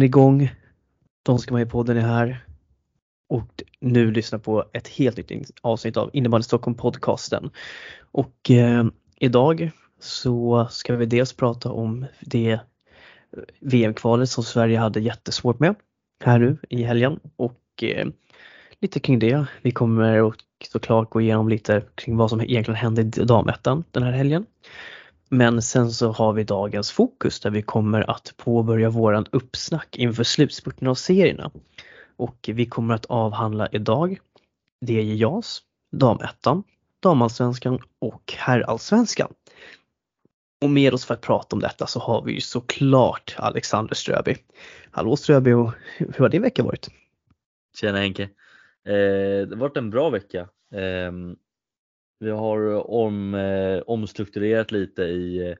Är igång. De ska med i podden är här. Och nu lyssnar på ett helt nytt avsnitt av Innebandy Stockholm podcasten. Och eh, idag så ska vi dels prata om det VM-kvalet som Sverige hade jättesvårt med här nu i helgen och eh, lite kring det. Vi kommer såklart gå igenom lite kring vad som egentligen hände i damettan den här helgen. Men sen så har vi dagens fokus där vi kommer att påbörja våran uppsnack inför slutspurten av serierna. Och vi kommer att avhandla idag DJ JAS, damettan, damallsvenskan och herrallsvenskan. Och med oss för att prata om detta så har vi ju såklart Alexander Ströby. Hallå Ströby och hur har din vecka varit? Tjena Henke! Eh, det har varit en bra vecka. Eh, vi har eh, om, eh, omstrukturerat lite i eh,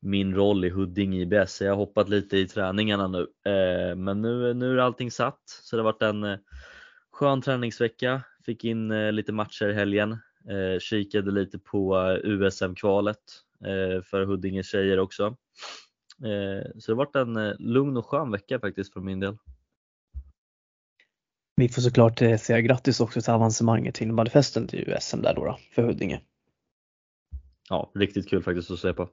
min roll i Huddinge IBS. Jag har hoppat lite i träningarna nu, eh, men nu, nu är allting satt. Så det har varit en eh, skön träningsvecka. Fick in eh, lite matcher i helgen. Eh, kikade lite på eh, USM-kvalet eh, för Huddinge tjejer också. så det har varit en lugn och skön vecka faktiskt för min del. Vi får såklart eh, säga grattis också till avancemanget till innebandyfesten till USM där då, då för Huddinge. Ja, riktigt kul faktiskt att se på.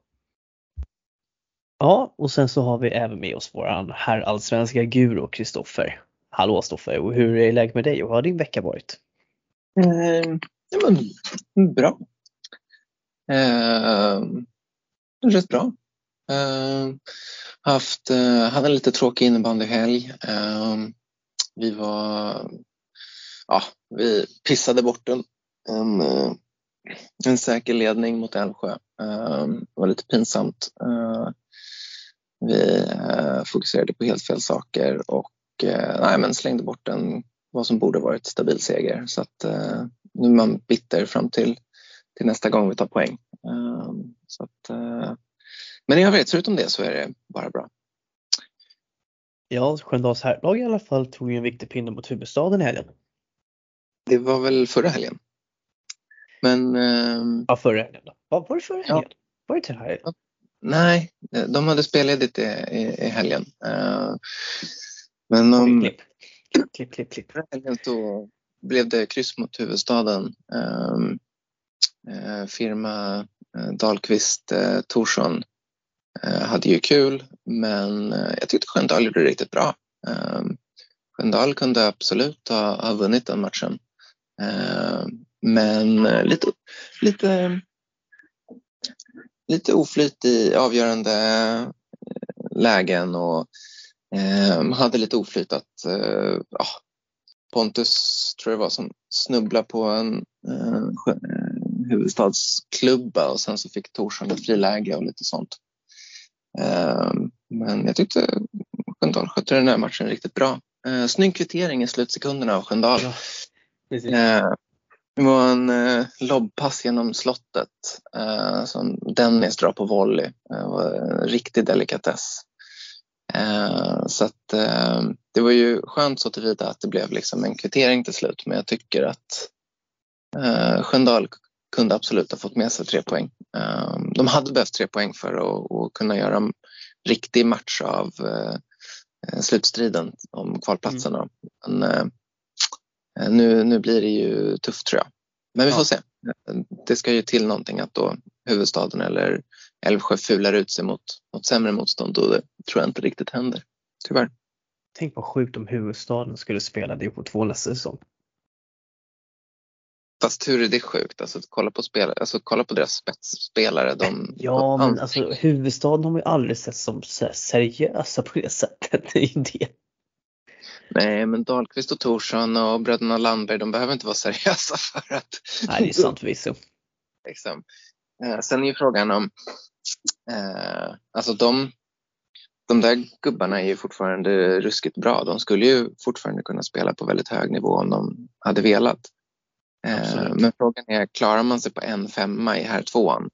Ja, och sen så har vi även med oss våran herrallsvenska guru Kristoffer. Hallå Stoffe, och hur är läget med dig och hur har din vecka varit? Eh, ja, men, bra. Eh, rätt bra. Eh, haft, eh, hade en lite tråkig innebandyhelg. Eh, vi var, ja, vi pissade bort en, en, eh, en säker ledning mot Älvsjö. Ehm, det var lite pinsamt. Ehm, vi eh, fokuserade på helt fel saker och eh, nej, men slängde bort en, vad som borde varit stabil seger. Så att, nu är man bitter fram till, till nästa gång vi tar poäng. Ehm, så att, men i övrigt, förutom det så är det bara bra. Ja, Sköndals herrlag i alla fall tog ju en viktig pinne mot huvudstaden i helgen. Det var väl förra helgen? Men... Eh, ja, förra helgen då. Vad var det förra helgen? Ja. Var det till? Ja. Nej, de hade spelledigt i, i, i helgen. Uh, men om... Klipp, klipp, klipp. klipp. Förra helgen så blev det kryss mot huvudstaden. Um, uh, firma uh, Dahlqvist uh, Torsson Eh, Eh, hade ju kul, men eh, jag tyckte Sköndal gjorde det riktigt bra. Ehm, Sköndal kunde absolut ha, ha vunnit den matchen. Ehm, men eh, lite, lite, lite oflyt i avgörande lägen och ehm, hade lite oflyt att ja, Pontus, tror jag var, som snubblade på en huvudstadsklubba och sen så fick Torsson ett friläge och lite sånt. Ehm, men jag tyckte Sköndal skötte den här matchen riktigt bra. Eh, snygg kvittering i slutsekunderna av Sköndal. Ja, ehm, det var en eh, lobbpass genom slottet eh, som Dennis drar på volley. Det var en riktig delikatess. Så att, det var ju skönt så tillvida att det blev liksom en kvittering till slut men jag tycker att Sköndal kunde absolut ha fått med sig tre poäng. Ehm, de hade behövt tre poäng för att, kunna göra en riktig match av eh, slutstriden om kvalplatserna. Mm. Men eh, nu, nu blir det ju tufft tror jag. Men vi får se. Det ska ju till någonting att då huvudstaden eller Älvsjö fular ut sig mot, mot sämre motstånd och det tror jag inte riktigt händer. Tyvärr. Tänk vad sjukt om huvudstaden skulle spela det på två nästa säsong. Fast hur är det sjukt? Alltså, kolla, på spel, alltså, kolla på deras spetsspelare. De, ja, men alltså, huvudstaden har man ju aldrig sett som seriösa på det sättet. Det är det. Nej, men Dahlqvist och Torsson och bröderna Landberg, de behöver inte vara seriösa för att... Nej, det är sant förvisso. liksom. eh, sen är ju frågan om... Eh, alltså de, de där gubbarna är ju fortfarande ruskigt bra. De skulle ju fortfarande kunna spela på väldigt hög nivå om de hade velat. Absolut. Men frågan är, klarar man sig på en femma i här tvåan?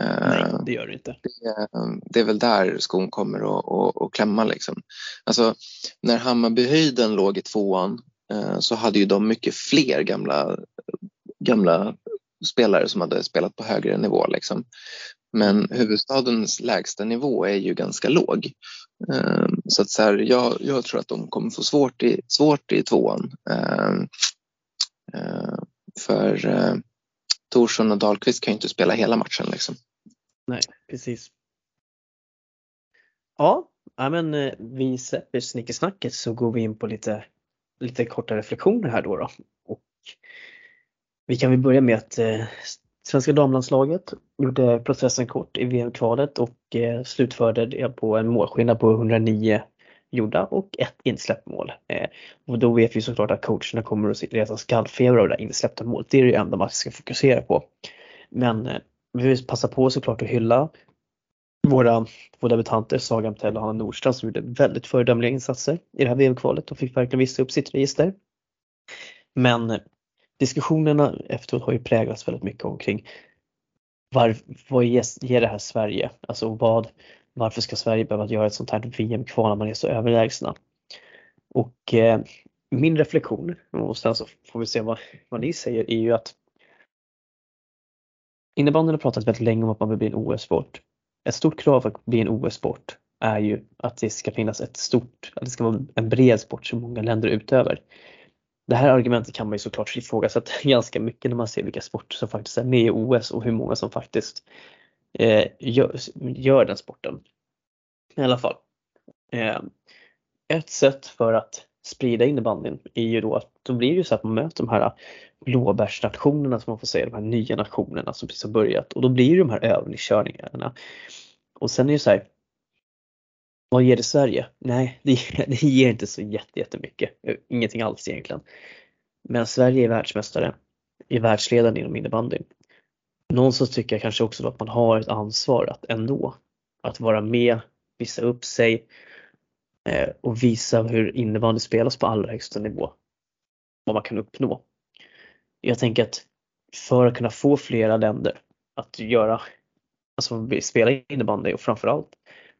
Nej, det gör det inte. Det, det är väl där skon kommer att, att, att klämma. Liksom. Alltså, när Hammarbyhöjden låg i tvåan så hade ju de mycket fler gamla, gamla spelare som hade spelat på högre nivå. Liksom. Men huvudstadens lägsta nivå är ju ganska låg. Så att så här, jag, jag, tror att de kommer få svårt i, svårt i tvåan. Eh, för eh, Torsson och Dahlqvist kan ju inte spela hela matchen. Liksom. Nej, precis. Ja, men eh, vi släpper snickesnacket så går vi in på lite, lite korta reflektioner här då. då. Och vi kan väl börja med att eh, Svenska damlandslaget gjorde processen kort i VM-kvalet och eh, slutförde det på en målskillnad på 109 gjorda och ett insläppt mål. Eh, och då vet vi såklart att coacherna kommer att resa skallfeber av det insläppta målet. Det är det enda man ska fokusera på. Men eh, vi vill passa på såklart att hylla våra två debutanter Saga Amtell och Hanna Nordstrand som gjorde väldigt föredömliga insatser i det här VM-kvalet och fick verkligen visa upp sitt register. Men eh, diskussionerna efteråt har ju präglats väldigt mycket omkring var, vad ger, ger det här Sverige? Alltså vad, varför ska Sverige behöva göra ett sånt här VM-kval när man är så överlägsna? Och eh, min reflektion, och sen så får vi se vad, vad ni säger, är ju att innebandyn har pratat väldigt länge om att man vill bli en OS-sport. Ett stort krav för att bli en OS-sport är ju att det ska finnas ett stort, att det ska vara en bred sport som många länder utöver det här argumentet kan man ju såklart ifrågasätta ganska mycket när man ser vilka sporter som faktiskt är med i OS och hur många som faktiskt eh, gör, gör, den sporten. I alla fall. Eh, ett sätt för att sprida innebandyn är ju då att då blir det ju så att man möter de här blåbärsnationerna som man får säga, de här nya nationerna som precis har börjat och då blir det de här övningskörningarna. Och sen är det så här, vad ger det Sverige? Nej, det, det ger inte så jättemycket. Eh, ingenting alls egentligen. Men Sverige är världsmästare, är världsledande inom innebandyn. Någonstans tycker jag kanske också att man har ett ansvar att ändå att vara med, visa upp sig eh, och visa hur innebandy spelas på allra högsta nivå. Vad man kan uppnå. Jag tänker att för att kunna få flera länder att göra, alltså spela innebandy och framförallt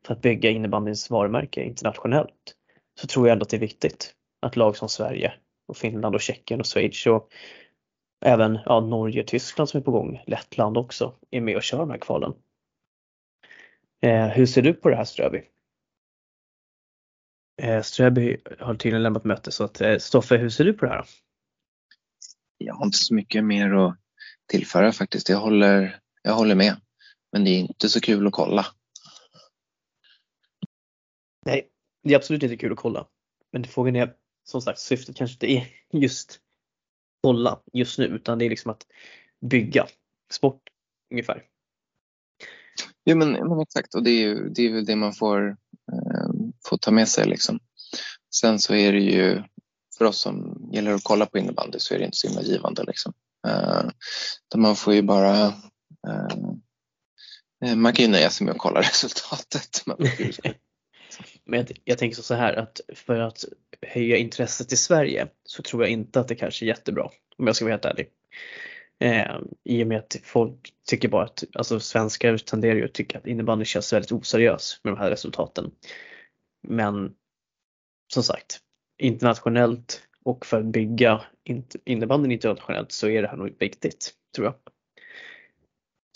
för att bygga innebandyns varumärke internationellt så tror jag ändå att det är viktigt att lag som Sverige och Finland och Tjeckien och Schweiz och även ja, Norge och Tyskland som är på gång, Lettland också, är med och kör de här kvalen. Eh, hur ser du på det här Ströby? Eh, Ströby har tydligen lämnat möte så att eh, Stoffe, hur ser du på det här? Jag har inte så mycket mer att tillföra faktiskt. Jag håller, jag håller med. Men det är inte så kul att kolla. Nej, det är absolut inte kul att kolla. Men frågan är som sagt syftet kanske inte är just kolla just nu utan det är liksom att bygga sport ungefär. Jo men, men exakt och det är, ju, det är väl det man får, eh, får ta med sig liksom. Sen så är det ju för oss som gäller att kolla på innebandy så är det inte så himla givande liksom. Eh, man får ju bara eh, eh, man kan ju nöja sig med att kolla resultatet. Man men jag, jag tänker så här att för att höja intresset i Sverige så tror jag inte att det kanske är jättebra om jag ska vara helt ärlig. Eh, I och med att folk tycker bara att, alltså svenskar tenderar ju att tycka att innebandy känns väldigt oseriös med de här resultaten. Men som sagt, internationellt och för att bygga innebandyn internationellt så är det här nog viktigt, tror jag.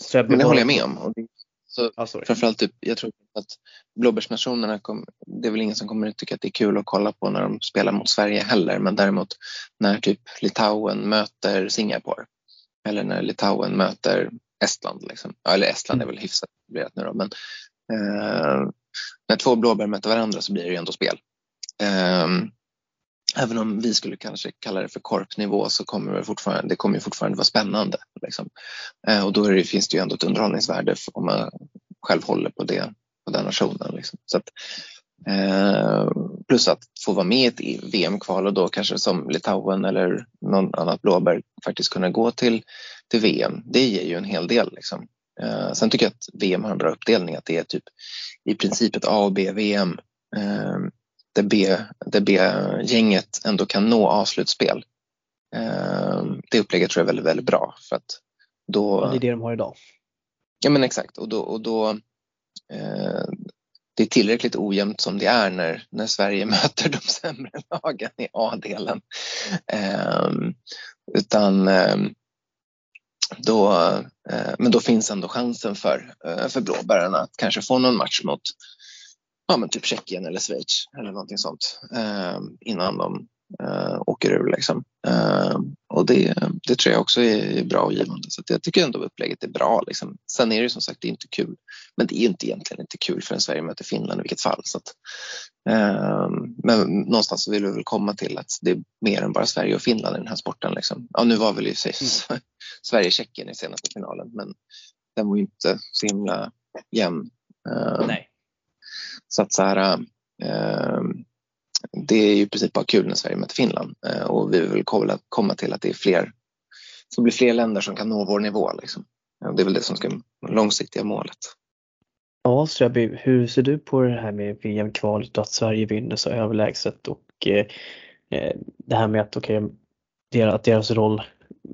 Så Men det håller jag med om. Så ah, framförallt, typ, jag tror att blåbärsnationerna, kom, det är väl ingen som kommer att tycka att det är kul att kolla på när de spelar mot Sverige heller. Men däremot när typ Litauen möter Singapore eller när Litauen möter Estland, liksom. eller Estland är väl hyfsat etablerat nu då, men eh, när två blåbär möter varandra så blir det ju ändå spel. Eh, även om vi skulle kanske kalla det för korpnivå så kommer det fortfarande, det kommer fortfarande vara spännande. Liksom. Eh, och då det, finns det ju ändå ett underhållningsvärde om man själv håller på, det, på den nationen. Liksom. Så att, eh, plus att få vara med i ett e- VM-kval och då kanske som Litauen eller någon annat blåbär faktiskt kunna gå till, till VM. Det ger ju en hel del. Liksom. Eh, sen tycker jag att VM har en bra uppdelning, att det är typ i princip ett A och B-VM eh, där, B-gänget ändå kan nå avslutspel. Eh, det upplägget tror jag är väldigt, väldigt bra. För att då, det är det de har idag. Ja men exakt och då, och då eh, det är tillräckligt ojämnt som det är när, när Sverige möter de sämre lagen i A-delen. Eh, utan eh, då, eh, men då finns ändå chansen för, eh, för blåbärarna att kanske få någon match mot ja, men typ Tjeckien eller Schweiz eller någonting sånt eh, innan de eh, åker ur. Liksom. Eh, och det, det tror jag också är bra och givande. Så jag tycker ändå upplägget är bra. Liksom. Sen är det som sagt det är inte kul. Men det är inte egentligen inte kul förrän Sverige möter Finland i vilket fall. Så att, eh, men någonstans vill vi väl komma till att det är mer än bara Sverige och Finland i den här sporten. Liksom. Ja, nu var väl ju mm. Sverige-Tjeckien i senaste finalen men den var ju inte så himla jämn. Eh, Nej. Så att så här, eh, det är ju i princip bara kul när Sverige möter Finland eh, och vi vill komma till att det är fler, så blir fler länder som kan nå vår nivå. Liksom. Det är väl det som ska vara långsiktiga målet. Ja, Ströby, hur ser du på det här med VM-kvalet och att Sverige vinner så överlägset och eh, eh det här med att, okay, att deras roll,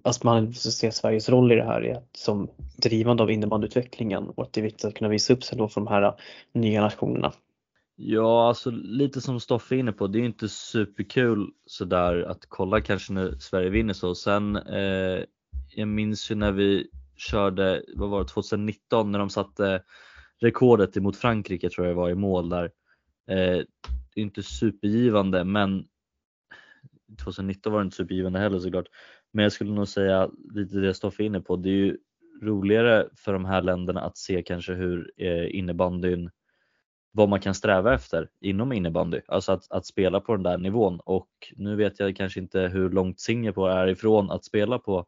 att man ser Sveriges roll i det här är som drivande av innebandyutvecklingen och att det är viktigt att kunna visa upp sig då för de här eh, nya nationerna. Ja, alltså lite som Stoffe är inne på, det är inte superkul sådär att kolla kanske när Sverige vinner så. Sen, eh, jag minns ju när vi körde, vad var det, 2019 när de satte rekordet emot Frankrike tror jag var i mål där. Eh, det är inte supergivande men 2019 var det inte supergivande heller såklart. Men jag skulle nog säga lite det Stoffe är inne på, det är ju roligare för de här länderna att se kanske hur eh, innebandyn vad man kan sträva efter inom innebandy, alltså att, att spela på den där nivån och nu vet jag kanske inte hur långt Singapore är ifrån att spela på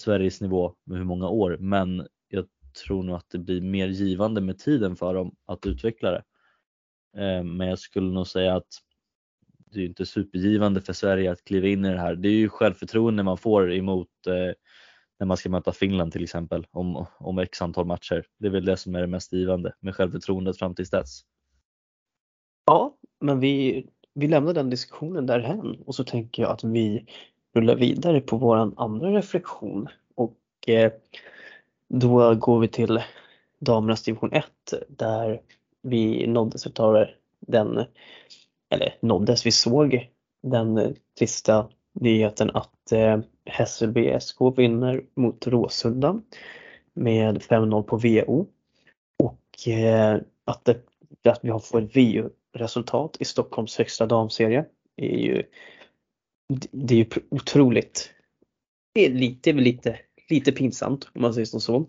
Sveriges nivå med hur många år men jag tror nog att det blir mer givande med tiden för dem att utveckla det. Eh, men jag skulle nog säga att det är inte supergivande för Sverige att kliva in i det här. Det är ju självförtroende man får emot eh, när man ska möta Finland till exempel om, om x antal matcher. Det är väl det som är det mest givande med självförtroendet fram till dess. Ja, men vi, vi lämnar den diskussionen därhen och så tänker jag att vi rullar vidare på våran andra reflektion och eh, då går vi till damernas division 1 där vi nåddes av den, eller nåddes, vi såg den trista nyheten att eh, Hässelby SK vinner mot Råsunda med 5-0 på VO och eh, att, det, att vi har fått ett VO-resultat i Stockholms högsta damserie är ju det är ju otroligt. Det är lite, lite, lite pinsamt om man säger som så.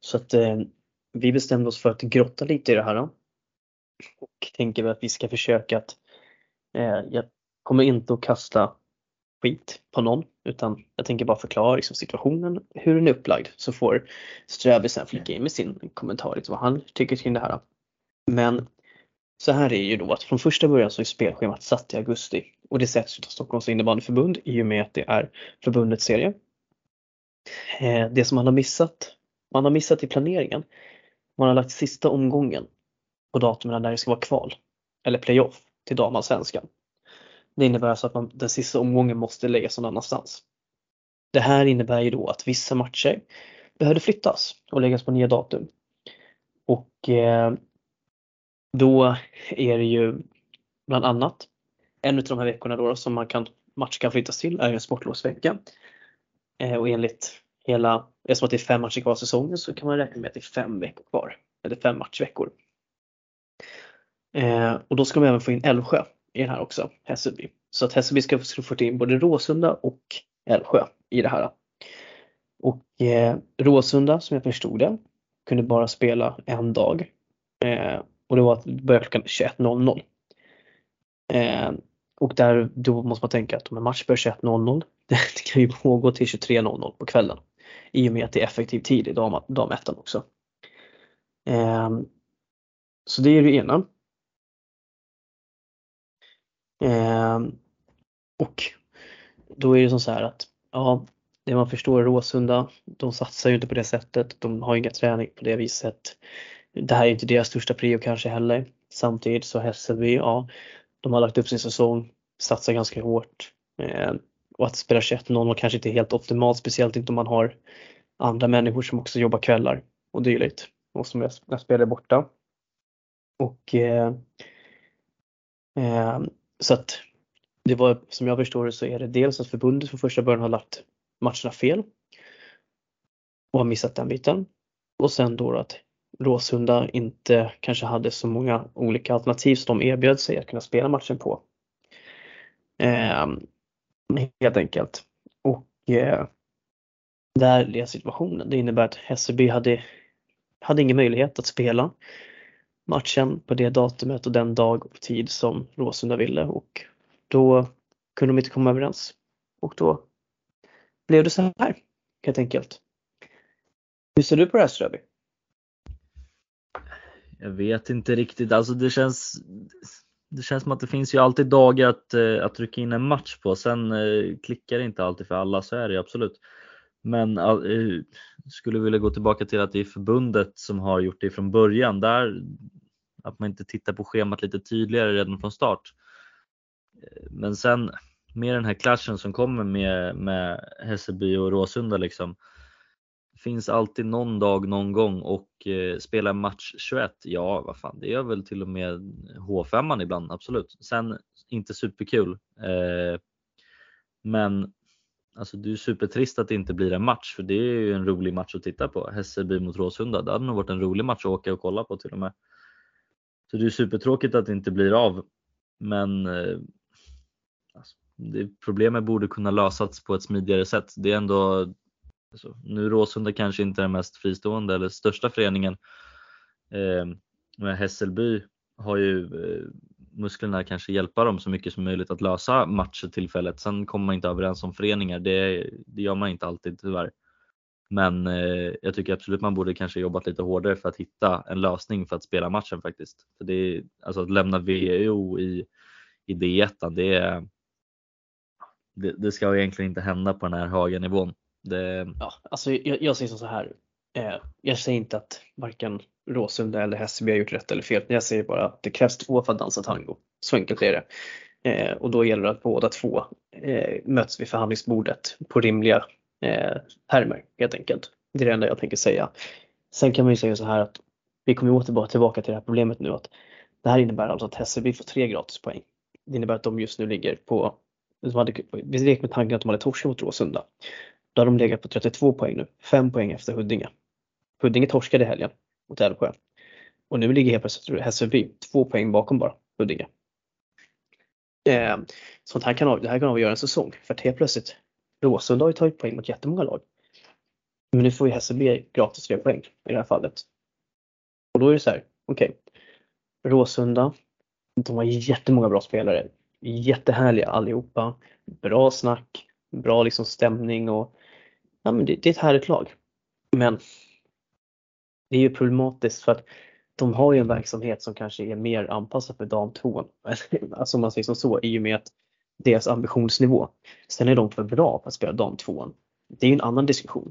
Så att eh, vi bestämde oss för att grotta lite i det här. Och tänker att vi ska försöka att eh, jag kommer inte att kasta skit på någon utan jag tänker bara förklara liksom, situationen, hur den är upplagd så får Ströby sen flika in med sin kommentar, liksom, vad han tycker kring det här. Men så här är ju då att från första början så är spelschemat satt i augusti och det sätts av Stockholms innebandyförbund i och med att det är förbundets serie. Eh, det som man har missat, man har missat i planeringen, man har lagt sista omgången på datumen när det ska vara kval eller playoff till damallsvenskan. Det innebär alltså att man, den sista omgången måste läggas någon annanstans. Det här innebär ju då att vissa matcher behövde flyttas och läggas på nya datum. Och eh, då är det ju bland annat en av de här veckorna då som man kan, match kan flyttas till är en sportlovsvecka. Eh, och enligt hela, eftersom det är fem matcher kvar säsongen så kan man räkna med att det är fem veckor kvar. Eller fem matchveckor. Eh, och då ska man även få in Älvsjö i den här också, Hässelby. Så att Hässelby ska, ska få in både Råsunda och Älvsjö i det här. Och eh, Råsunda som jag förstod det kunde bara spela en dag. Eh, och det var att börja klockan 21.00. Eh, och där då måste man tänka att om en match börjar 21.00 det kan ju pågå till 23.00 på kvällen. I och med att det är effektiv tid i dam, damettan också. Eh, så det är det ena. Eh, och då är det som så här att ja, det man förstår Råsunda, de satsar ju inte på det sättet. De har inga träning på det viset. det här är inte deras största prio kanske heller. Samtidigt så Hässelby, ja, de har lagt upp sin säsong, satsar ganska hårt. Eh, och att spela 21-0 kanske inte är helt optimalt, speciellt inte om man har andra människor som också jobbar kvällar och dylikt. Och som jag, jag borta. Och eh, eh, så att det var som jag förstår det så är det dels att förbundet från första början har lagt matcherna fel och har missat den biten. Och sen då att Råsunda inte kanske hade så många olika alternativ som de erbjöd sig att kunna spela matchen på. Eh, helt enkelt. Och eh, där är situationen. Det innebär att Hässelby hade, hade ingen möjlighet att spela matchen på det datumet och den dag och tid som Råsunda ville och då kunde de inte komma överens. Och då blev det så här helt enkelt. Hur ser du på det här Ströby? Jag vet inte riktigt, alltså det känns det känns som att det finns ju alltid dagar att, eh, att trycka in en match på. Sen eh, klickar det inte alltid för alla, så är det absolut. Men uh, skulle vilja gå tillbaka till att det är förbundet som har gjort det från början. Där, att man inte tittar på schemat lite tydligare redan från start. Eh, men sen med den här clashen som kommer med, med Hässelby och Råsunda liksom. Finns alltid någon dag någon gång och eh, spela match 21, ja vad fan det gör väl till och med H5 ibland absolut. Sen inte superkul. Eh, men alltså det är supertrist att det inte blir en match för det är ju en rolig match att titta på. Hässelby mot Råsunda, det hade nog varit en rolig match att åka och kolla på till och med. Så det är supertråkigt att det inte blir av. Men eh, alltså, det, problemet borde kunna lösas på ett smidigare sätt. Det är ändå, alltså, nu Råsunda kanske inte är den mest fristående eller största föreningen. Eh, men Hässelby har ju eh, musklerna kanske hjälpa dem så mycket som möjligt att lösa matcher tillfället. Sen kommer man inte överens om föreningar, det, det gör man inte alltid tyvärr. Men eh, jag tycker absolut man borde kanske jobbat lite hårdare för att hitta en lösning för att spela matchen faktiskt. För det är, alltså att lämna VO i, i D1, det, det, det ska egentligen inte hända på den här höga nivån. Det... Ja, alltså jag, jag säger så här. Eh, jag säger inte att varken Råsunda eller Hässelby har gjort rätt eller fel. Jag säger bara att det krävs två för att dansa tango. Så enkelt är det. Eh, och då gäller det att båda två eh, möts vid förhandlingsbordet på rimliga eh, termer helt enkelt. Det är det enda jag tänker säga. Sen kan man ju säga så här att vi kommer åter tillbaka till det här problemet nu att det här innebär alltså att Hässelby får tre gratispoäng. Det innebär att de just nu ligger på, de hade, vi leker med tanken att de hade torskat mot Råsunda. Då har de legat på 32 poäng nu, 5 poäng efter Huddinge. Huddinge torskade i helgen mot Älvsjö. Och nu ligger helt plötsligt Hässelby två poäng bakom bara Huddinge. Eh, sånt här kan, det här kan avgöra en säsong för att helt plötsligt Råsunda har ju tagit poäng mot jättemånga lag. Men nu får ju Hässelby gratis tre poäng i det här fallet. Och då är det så här, okej. Okay. Råsunda, de har jättemånga bra spelare. Jättehärliga allihopa. Bra snack, bra liksom stämning och ja, men det, det är ett härligt lag. Men det är ju problematiskt för att de har ju en verksamhet som kanske är mer anpassad för dam 2. Alltså om man säger som så i och med att deras ambitionsnivå. Sen är de för bra på att spela dam 2. Det är ju en annan diskussion.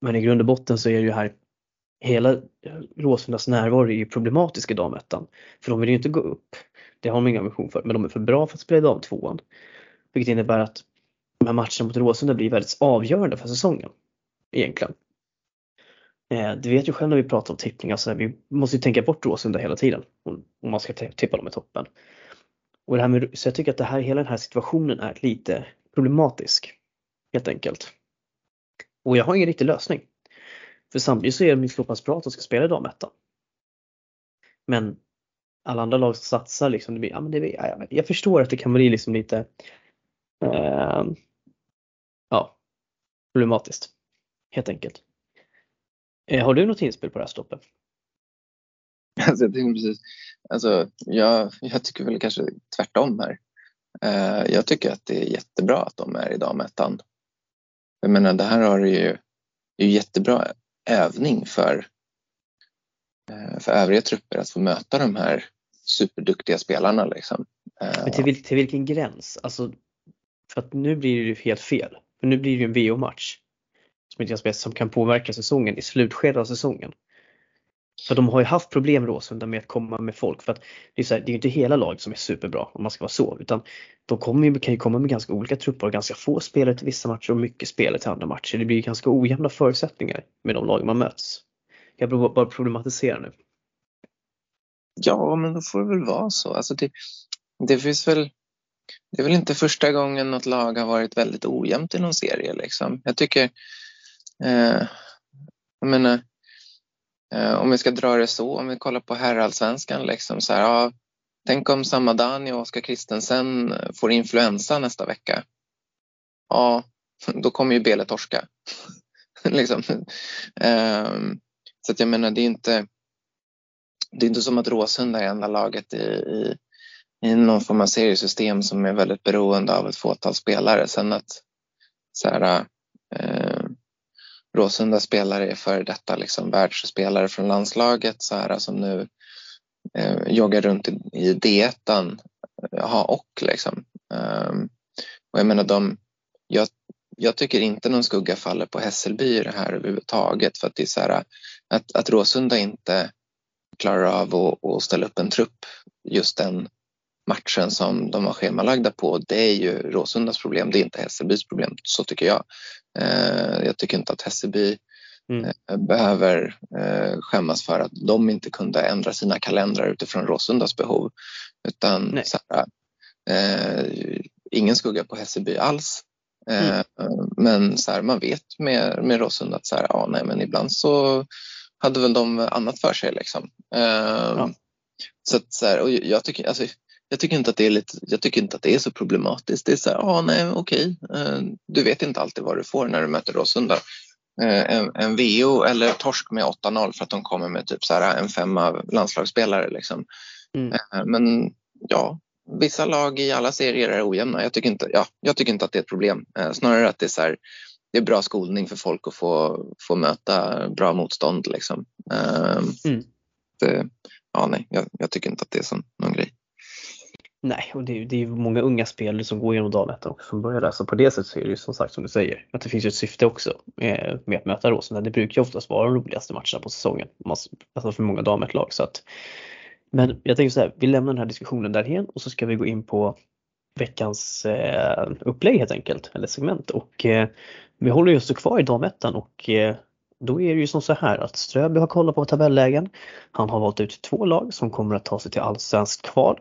Men i grund och botten så är det ju här hela eh, Råsundas närvaro är ju problematisk i damettan. För de vill ju inte gå upp. Det har de ingen ambition för. Men de är för bra för att spela i dam 2. Vilket innebär att de här matcherna mot Råsunda blir väldigt avgörande för säsongen. Egentligen. Eh, du vet ju själv när vi pratar om tippning, alltså vi måste ju tänka bort Råsunda hela tiden om man ska tippa dem i toppen. Och det här med, så jag tycker att det här, hela den här situationen är lite problematisk. Helt enkelt. Och jag har ingen riktig lösning. För samtidigt så är de ju så pass bra att de ska spela i damettan. Men alla andra lag som satsar liksom, det blir, ja, men det blir, ja, jag förstår att det kan bli liksom lite eh, ja, problematiskt. Helt enkelt. Eh, har du något inspel på det här stoppet? Alltså, jag, precis, alltså, jag, jag tycker väl kanske tvärtom här. Eh, jag tycker att det är jättebra att de är i damettan. Jag menar, det här har ju, är ju jättebra övning för, eh, för övriga trupper att få möta de här superduktiga spelarna. Liksom. Men till, vil, till vilken gräns? Alltså, för att nu blir det ju helt fel. För nu blir det ju en VO-match som, som kan påverka säsongen i slutskedet av säsongen. För de har ju haft problem Råsunda med att komma med folk för att det är, så här, det är inte hela laget som är superbra om man ska vara så utan de kommer ju, kan ju komma med ganska olika trupper och ganska få spelare till vissa matcher och mycket spelare till andra matcher. Det blir ganska ojämna förutsättningar med de lag man möts. Jag bara problematisera nu. Ja, men då får det väl vara så. Alltså det, det finns väl det är väl inte första gången något lag har varit väldigt ojämnt i någon serie. Liksom. Jag tycker, eh, jag menar, eh, om vi ska dra det så, om vi kollar på herrallsvenskan, liksom, så här, ja, tänk om Samadani och Oskar Kristensen får influensa nästa vecka. Ja, då kommer ju Bele torska. liksom. eh, så att jag menar, det är inte, det är inte som att Råsunda är enda laget i, i i någon form av seriesystem som är väldigt beroende av ett fåtal spelare. Sen att så här, eh, Råsunda spelare är före detta liksom världsspelare från landslaget så här, som nu eh, joggar runt i, i D1. Ja, eh, och liksom. Um, och jag menar, de, jag, jag tycker inte någon skugga faller på Hässelby i det här överhuvudtaget för att det är så här, att, att Råsunda inte klarar av att, att ställa upp en trupp just den matchen som de var schemalagda på, det är ju Råsundas problem, det är inte Hässelbys problem, så tycker jag. Eh, jag tycker inte att Hässelby mm. Eh, behöver eh, skämmas för att de inte kunde ändra sina kalendrar utifrån Råsundas behov. Utan här, ingen skugga på Hässelby alls. Mm. Men så här, man vet med, med Råsunda att så här, ja, nej, men ibland så hade väl de annat för sig. Liksom. Ja. Så, att, så här, och jag tycker, alltså, jag tycker inte att det är, lite, jag tycker inte att det är så problematiskt. Det är så här, ah, nej okej, eh, du vet inte alltid vad du får när du möter Råsunda. Eh, en, en VO eller torsk med 8-0 för att de kommer med typ så här en femma landslagsspelare. Liksom. Mm. Eh, men ja, vissa lag i alla serier är ojämna. Jag tycker inte, ja, jag tycker inte att det är ett problem. Snarare att det är, så här, det är bra skolning för folk att få, få möta bra motstånd. Liksom. Mm. Det, ja, nej, jag, jag, tycker inte att det är sån, någon grej. Nej, och det är, det är många unga spelare som går genom Dalhättan också som börjar där. Så på det sättet så är det ju som sagt som du säger att det finns ett syfte också med, med att möta Råsunda. Det brukar ju oftast vara de roligaste matcherna på säsongen. Alltså för många damer Så att, men jag tänker så här, vi lämnar den här diskussionen därhen och så ska vi gå in på veckans eh, upplägg helt enkelt, eller segment. Och eh, vi håller just kvar i damettan och eh, då är det ju som så här att Ströby har kollat på tabellägen. Han har valt ut två lag som kommer att ta sig till allsvenskt kval.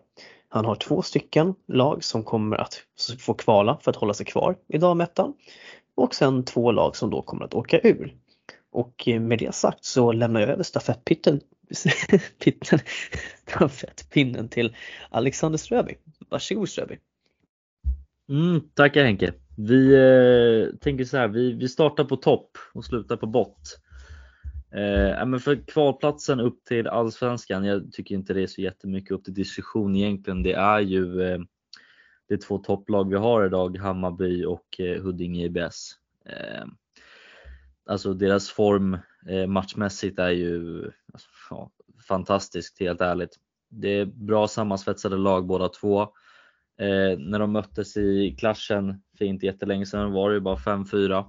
Han har två stycken lag som kommer att få kvala för att hålla sig kvar i damettan och sen två lag som då kommer att åka ur. Och med det sagt så lämnar jag över stafettpitten, pitten, stafettpinnen till Alexander Ströby. Varsågod Ströby. Mm, tackar Henke. Vi eh, tänker så här, vi, vi startar på topp och slutar på bott. Eh, men för kvalplatsen upp till allsvenskan, jag tycker inte det är så jättemycket upp till diskussion egentligen. Det är ju eh, de två topplag vi har idag, Hammarby och eh, Huddinge IBS. Eh, alltså deras form eh, matchmässigt är ju alltså, ja, fantastiskt helt ärligt. Det är bra sammansvetsade lag båda två. Eh, när de möttes i klassen för inte jättelänge sedan var det ju bara 5-4.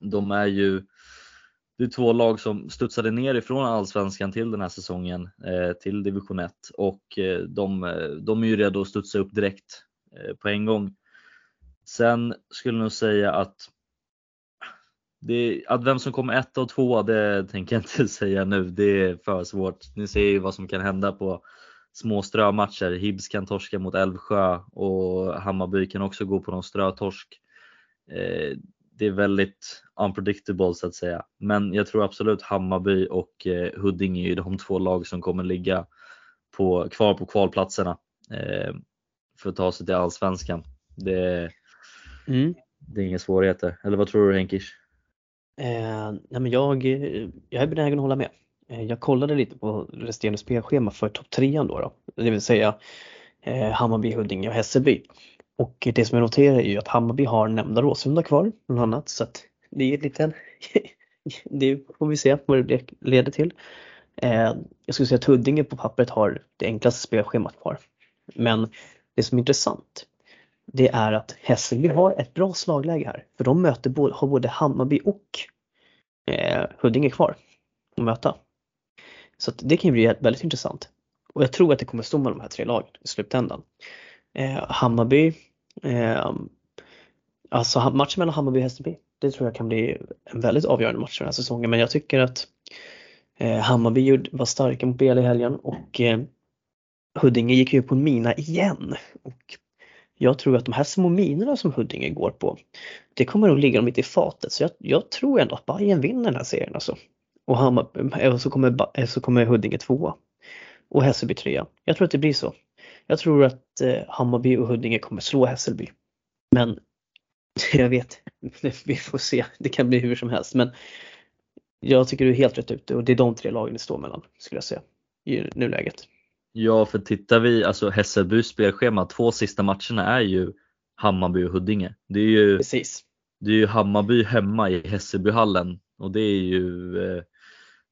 De är ju det är två lag som studsade ner ifrån allsvenskan till den här säsongen eh, till division 1 och eh, de, eh, de är ju redo att studsa upp direkt på en gång. Sen skulle jag nog säga att, det, att vem som kommer ett och två det tänker jag inte säga nu. Det är för svårt. Ni ser ju vad som kan hända på små strömatcher. Hibs kan torska mot Älvsjö och Hammarby kan också gå på någon strötorsk det är väldigt unpredictable så att säga. Men jag tror absolut Hammarby och eh, Huddinge är de två lag som kommer ligga på, kvar på kvalplatserna eh, för att ta sig till allsvenskan. Det, mm. det är inga svårigheter. Eller vad tror du Henkish? Eh, nej men jag, jag är benägen att hålla med. Eh, jag kollade lite på resterande spelschema för topp trean då, då, det vill säga eh, Hammarby, Huddinge och Hässelby. Och det som jag noterar är ju att Hammarby har nämnda Råsunda kvar bland annat så att det är lite det får vi se vad det leder till. Eh, jag skulle säga att Huddinge på pappret har det enklaste spelschemat kvar. Men det som är intressant det är att Hässelby har ett bra slagläge här. För de möter, har både Hammarby och eh, Huddinge kvar att möta. Så det kan ju bli väldigt intressant. Och jag tror att det kommer stå med de här tre lagen i slutändan. Eh, Hammarby, eh, alltså matchen mellan Hammarby och Hässelby, det tror jag kan bli en väldigt avgörande match den här säsongen. Men jag tycker att eh, Hammarby var starka mot BL i helgen och eh, Huddinge gick ju på en mina igen. Och jag tror att de här små minorna som Huddinge går på, det kommer nog ligga dem lite i fatet. Så jag, jag tror ändå att Bayern vinner den här serien alltså. Och, Hammar, eh, så, kommer, eh, så kommer Huddinge tvåa. Och Hässelby trea. Jag tror att det blir så. Jag tror att eh, Hammarby och Huddinge kommer slå Hässelby. Men jag vet, vi får se. Det kan bli hur som helst. Men jag tycker du är helt rätt ute och det är de tre lagen det står mellan skulle jag säga i nuläget. Ja, för tittar vi, alltså Hässelbys spelschema, två sista matcherna är ju Hammarby och Huddinge. Det är ju, Precis. Det är ju Hammarby hemma i Hässelbyhallen och det är ju eh,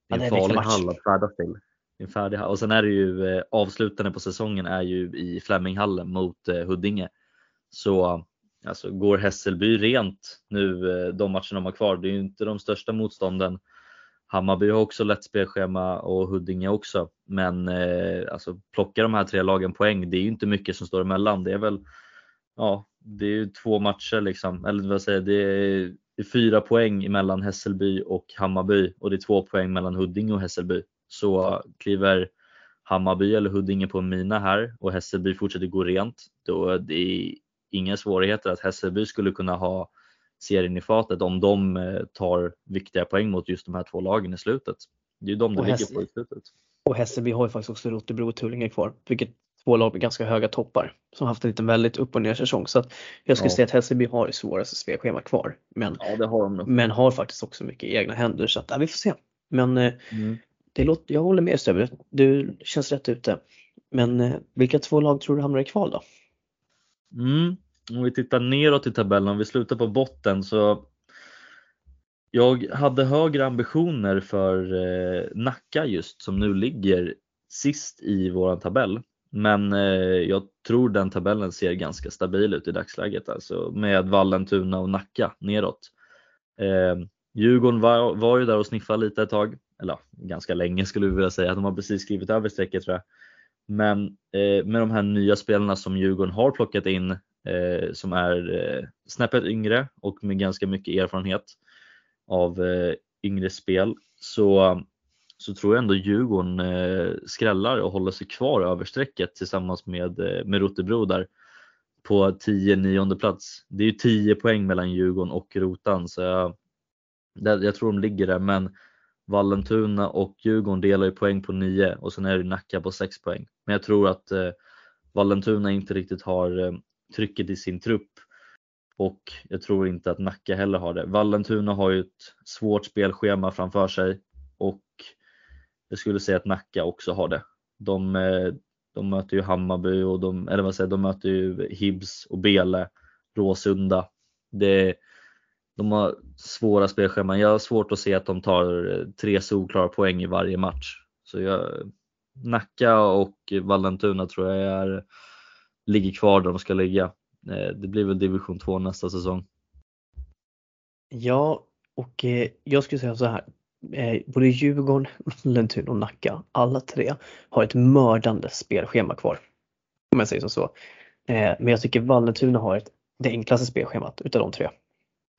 det är en ja, farlig hall att färdas till. En färdig Och sen är det ju eh, avslutande på säsongen är ju i Fleminghallen mot eh, Huddinge. Så alltså, går Hässelby rent nu eh, de matcherna de har kvar, det är ju inte de största motstånden Hammarby har också lätt spelschema och Huddinge också. Men eh, alltså, plocka de här tre lagen poäng, det är ju inte mycket som står emellan. Det är väl ja, det är ju två matcher liksom, eller vad säger det är, det är fyra poäng mellan Hässelby och Hammarby och det är två poäng mellan Huddinge och Hässelby. Så kliver Hammarby eller Huddinge på en mina här och Hässelby fortsätter gå rent, då är det inga svårigheter att Hässelby skulle kunna ha serien i fatet om de eh, tar viktiga poäng mot just de här två lagen i slutet. Det är ju de det ligger på i slutet. Och Hässelby har ju faktiskt också Rotebro och Tullinge kvar, vilket två lag med ganska höga toppar som haft en liten väldigt upp och ner säsong. Så att jag skulle ja. säga att Hässelby har det svåraste spelschema kvar. Men, ja, har men har faktiskt också mycket egna händer så att ja, vi får se. Men eh, mm det låter, jag håller med Stöber, du känns rätt ute. Men eh, vilka två lag tror du hamnar i kval då? Mm om vi tittar neråt i tabellen, om vi slutar på botten så jag hade högre ambitioner för eh, Nacka just som nu ligger sist i våran tabell. Men eh, jag tror den tabellen ser ganska stabil ut i dagsläget alltså med Vallentuna och Nacka neråt. Eh, Djurgården var, var ju där och sniffade lite ett tag, eller ganska länge skulle vi vilja säga, de har precis skrivit över strecket tror jag. Men eh, med de här nya spelarna som Djurgården har plockat in eh, som är eh, snäppet yngre och med ganska mycket erfarenhet av eh, yngre spel så, så tror jag ändå Djurgården eh, skrällar och håller sig kvar över strecket tillsammans med, eh, med Rotebro där på 10-9 plats. Det är ju 10 poäng mellan Djurgården och Rotan så jag, jag tror de ligger där men Vallentuna och Djurgården delar ju poäng på 9 och sen är det Nacka på 6 poäng. Men jag tror att eh, Vallentuna inte riktigt har eh, trycket i sin trupp och jag tror inte att Nacka heller har det. Vallentuna har ju ett svårt spelschema framför sig och jag skulle säga att Nacka också har det. De, eh, de möter ju Hammarby och de, eller vad säger, de möter ju Hibs och Bele, Råsunda. Det, de har svåra spelscheman. Jag har svårt att se att de tar eh, tre solklara poäng i varje match. Så jag, Nacka och Vallentuna tror jag är ligger kvar där de ska ligga. Eh, det blir väl division 2 nästa säsong. Ja, och eh, jag skulle säga så här. Både Djurgården, Vallentuna och Nacka, alla tre har ett mördande spelschema kvar. Om jag säger så. Men jag tycker Vallentuna har ett, det enklaste spelschemat utav de tre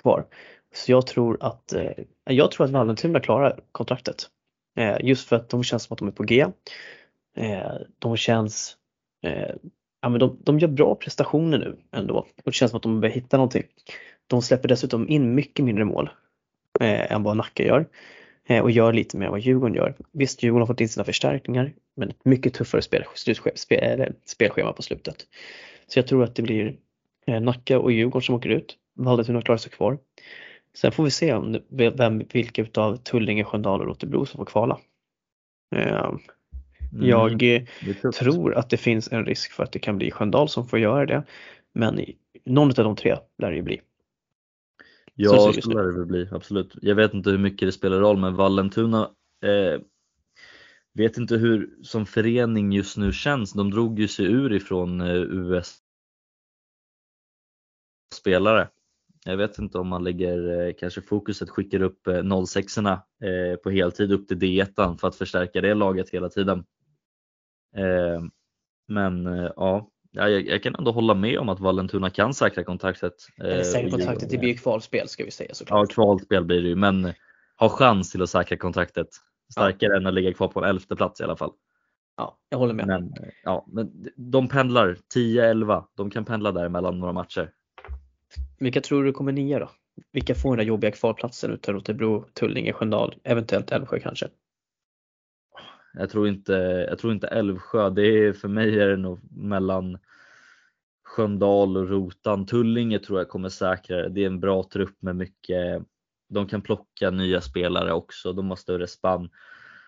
kvar. Så jag tror att, eh, jag tror att Vallentuna klarar kontraktet. Eh, just för att de känns som att de är på G. Eh, de känns ja, men de, de gör bra prestationer nu ändå och det känns som att de börjar hitta någonting. De släpper dessutom in mycket mindre mål eh, än vad Nacka gör eh, och gör lite mer än vad Djurgården gör. Visst, Djurgården har fått in sina förstärkningar men ett mycket tuffare spel, spelschema på slutet. Så jag tror att det blir eh, Nacka och Djurgården som åker ut. Vallentuna klarar sig kvar. Sen får vi se om, vem, vilka utav Tullinge, Sköndal och Rotebro som får kvala. Eh, Mm. Jag mm, tror att det finns en risk för att det kan bli Sköndal som får göra det. Men någon av de tre lär det ju bli. Ja, så, så lär det väl bli, absolut. Jag vet inte hur mycket det spelar roll men Vallentuna eh, vet inte hur som förening just nu känns. De drog ju sig ur ifrån eh, US spelare Jag vet inte om man lägger eh, kanske fokuset, skickar upp 06 eh, eh, på heltid upp till D1 för att förstärka det laget hela tiden. Men ja, jag, jag kan ändå hålla med om att Vallentuna kan säkra kontraktet. Säkra kontraktet, det blir ju kvalspel ska vi säga såklart. Ja, kvalspel blir det ju, men ha chans till att säkra kontraktet. Starkare ja. än att ligga kvar på en elfte plats i alla fall. Ja, jag håller med. Men, ja, men de pendlar 10-11, de kan pendla där mellan några matcher. Vilka tror du kommer nia då? Vilka får den där jobbiga kvalplatsen utav Rotebro, Tullinge, Sköndal, eventuellt Älvsjö kanske? Jag tror inte, jag tror inte Älvsjö, det är, för mig är det nog mellan Sköndal och Rotan. Tullinge tror jag kommer säkrare. det. är en bra trupp med mycket, de kan plocka nya spelare också, de har större spann.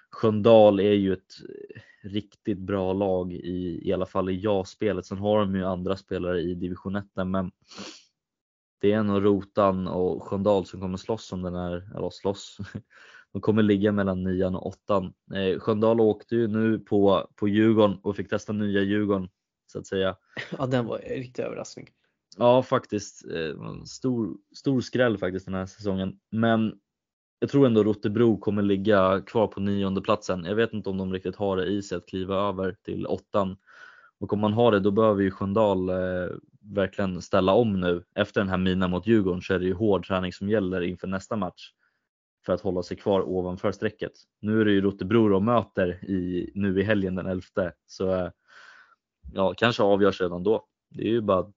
Sköndal är ju ett riktigt bra lag i, i alla fall i ja-spelet. Sen har de ju andra spelare i division 1 men det är nog Rotan och Sköndal som kommer slåss om den här, eller slåss. De kommer ligga mellan nian och åttan. Eh, Sköndal åkte ju nu på, på Djurgården och fick testa nya Djurgården så att säga. Ja, den var en riktig överraskning. Ja, faktiskt. Eh, stor, stor skräll faktiskt den här säsongen. Men jag tror ändå Rotebro kommer ligga kvar på nionde platsen. Jag vet inte om de riktigt har det i sig att kliva över till åttan. Och om man har det då behöver ju Sköndal eh, verkligen ställa om nu. Efter den här mina mot Djurgården så är det ju hård träning som gäller inför nästa match för att hålla sig kvar ovanför strecket. Nu är det ju Rotebro de möter i, nu i helgen den 11 så eh, ja, kanske avgörs redan då. Det är ju bara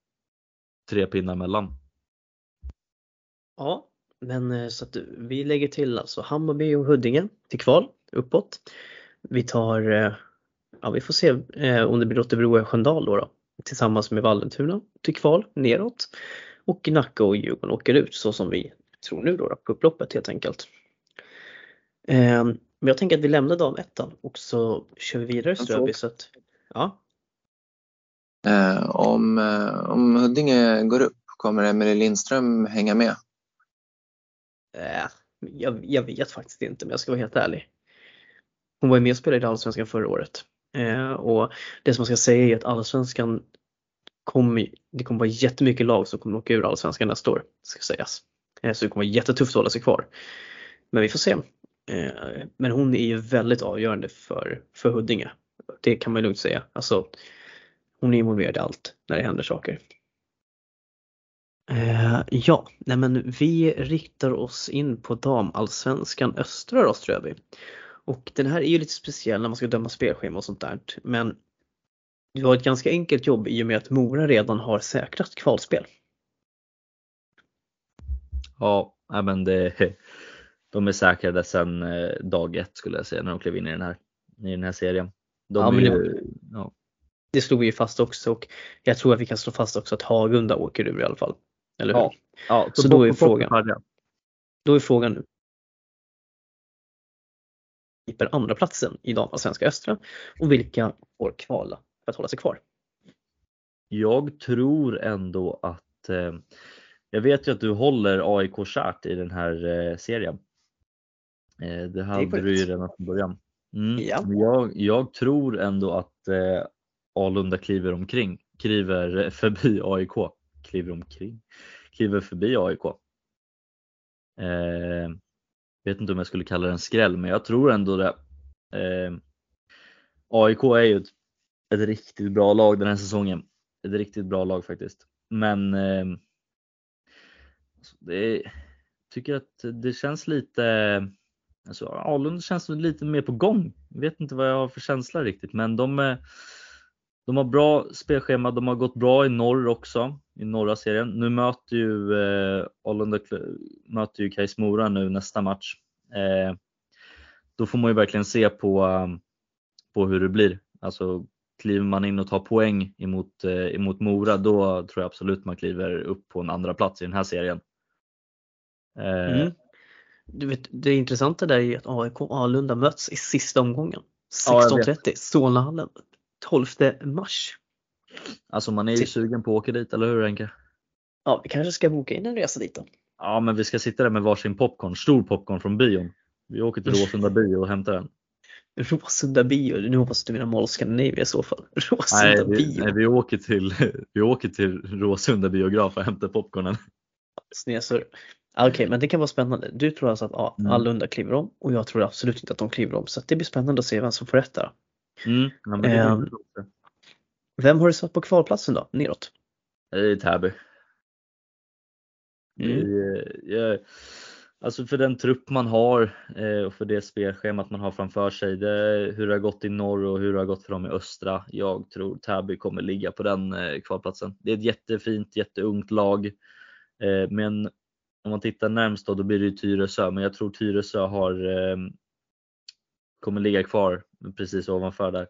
tre pinnar mellan. Ja, men eh, så att vi lägger till alltså Hammarby och Huddinge till kval uppåt. Vi tar, eh, ja vi får se om det blir Rotebro och Sköndal då, då tillsammans med Vallentuna till kval neråt. Och Nacka och Djurgården åker ut så som vi tror nu då, då på upploppet helt enkelt. Eh, men jag tänker att vi lämnar damettan och så kör vi vidare Ströby. Så att, ja. Eh, om, eh, om Huddinge går upp, kommer Emelie Lindström hänga med? Eh, jag, jag, vet faktiskt inte men jag ska vara helt ärlig. Hon var ju med och spelade i Allsvenskan förra året. Eh, och det som man ska säga är att Allsvenskan kommer, det kommer vara jättemycket lag som kommer åka ur Allsvenskan nästa år, ska sägas. Eh, så det kommer vara jättetufft att hålla sig kvar. Men vi får se. Eh, men hon är ju väldigt avgörande för, för Huddinge. Det kan man lugnt säga. Alltså, hon är involverad i allt när det händer saker. Eh, ja, nej men vi riktar oss in på damallsvenskan östra då Ströby. Och den här är ju lite speciell när man ska döma spelschema och sånt där. Men du har ett ganska enkelt jobb i och med att Mora redan har säkrat kvalspel. Ja, men det, de är säkrade sedan eh, dag ett skulle jag säga när de klev in i den här, i den här serien. De ja, men det, ja. det slog vi ju fast också och jag tror att vi kan slå fast också att Hagunda åker ur i alla fall. Eller hur? Ja, ja så, så då är frågan. Då är frågan nu griper andra platsen i damallsvenska östra och vilka får kvala för att hålla sig kvar? Jag tror ändå att eh, jag vet ju att du håller AIK kärt i den här eh, serien. Eh, det hade du ju redan från början. Mm. Ja. Jag, jag, tror ändå att eh, Alunda kliver omkring, kliver förbi AIK, kliver omkring, kliver förbi AIK. Eh, vet inte om jag skulle kalla det en skräll, men jag tror ändå det. Eh, AIK är ju ett, ett, riktigt bra lag den här säsongen. Ett riktigt bra lag faktiskt. Men eh, det tycker att det känns lite, alltså Alund känns lite mer på gång. Jag vet inte vad jag har för känsla riktigt, men de, de har bra spelschema. De har gått bra i norr också, i norra serien. Nu möter ju eh, möter ju Kais Mora nu nästa match. Eh, då får man ju verkligen se på, på hur det blir. Alltså kliver man in och tar poäng emot, eh, emot Mora, då tror jag absolut man kliver upp på en andra plats i den här serien. Eh, mm. Du vet, det intressanta där är att AIK och Alunda möts i sista omgången. 16.30, ja, Solnahallen. 12 mars. Alltså man är ju sugen på att åka dit, eller hur Henke? Ja, vi kanske ska boka in en resa dit då. Ja, men vi ska sitta där med varsin popcorn, stor popcorn från bion. Vi åker till Råsunda bio och hämtar den. Råsunda bio, nu hoppas du menar Mall Scandinavia i så fall. Råsunda nej, vi, bio. Nej, vi åker till, vi åker till Råsunda biograf och hämtar popcornen. Snesur. Okej, okay, men det kan vara spännande. Du tror alltså att ja, Mm. Allunda kliver om och jag tror absolut inte att de kliver om. Så det blir spännande att se vem som får rätt där. Mm. Ehm. bra. Vem har du satt på kvalplatsen då, neråt? Täby. Mm. Det- jag- Alltså för den trupp man har eh, och för det spelschemat man har framför sig, det, hur det har gått i norr och hur det har gått för dem i östra. Jag tror Täby kommer ligga på den eh, kvalplatsen. Det är ett jättefint, jätteungt lag. Eh, Men om man tittar närmst då, då blir det ju Tyresö, men jag tror Tyresö har eh, kommer ligga kvar precis ovanför där.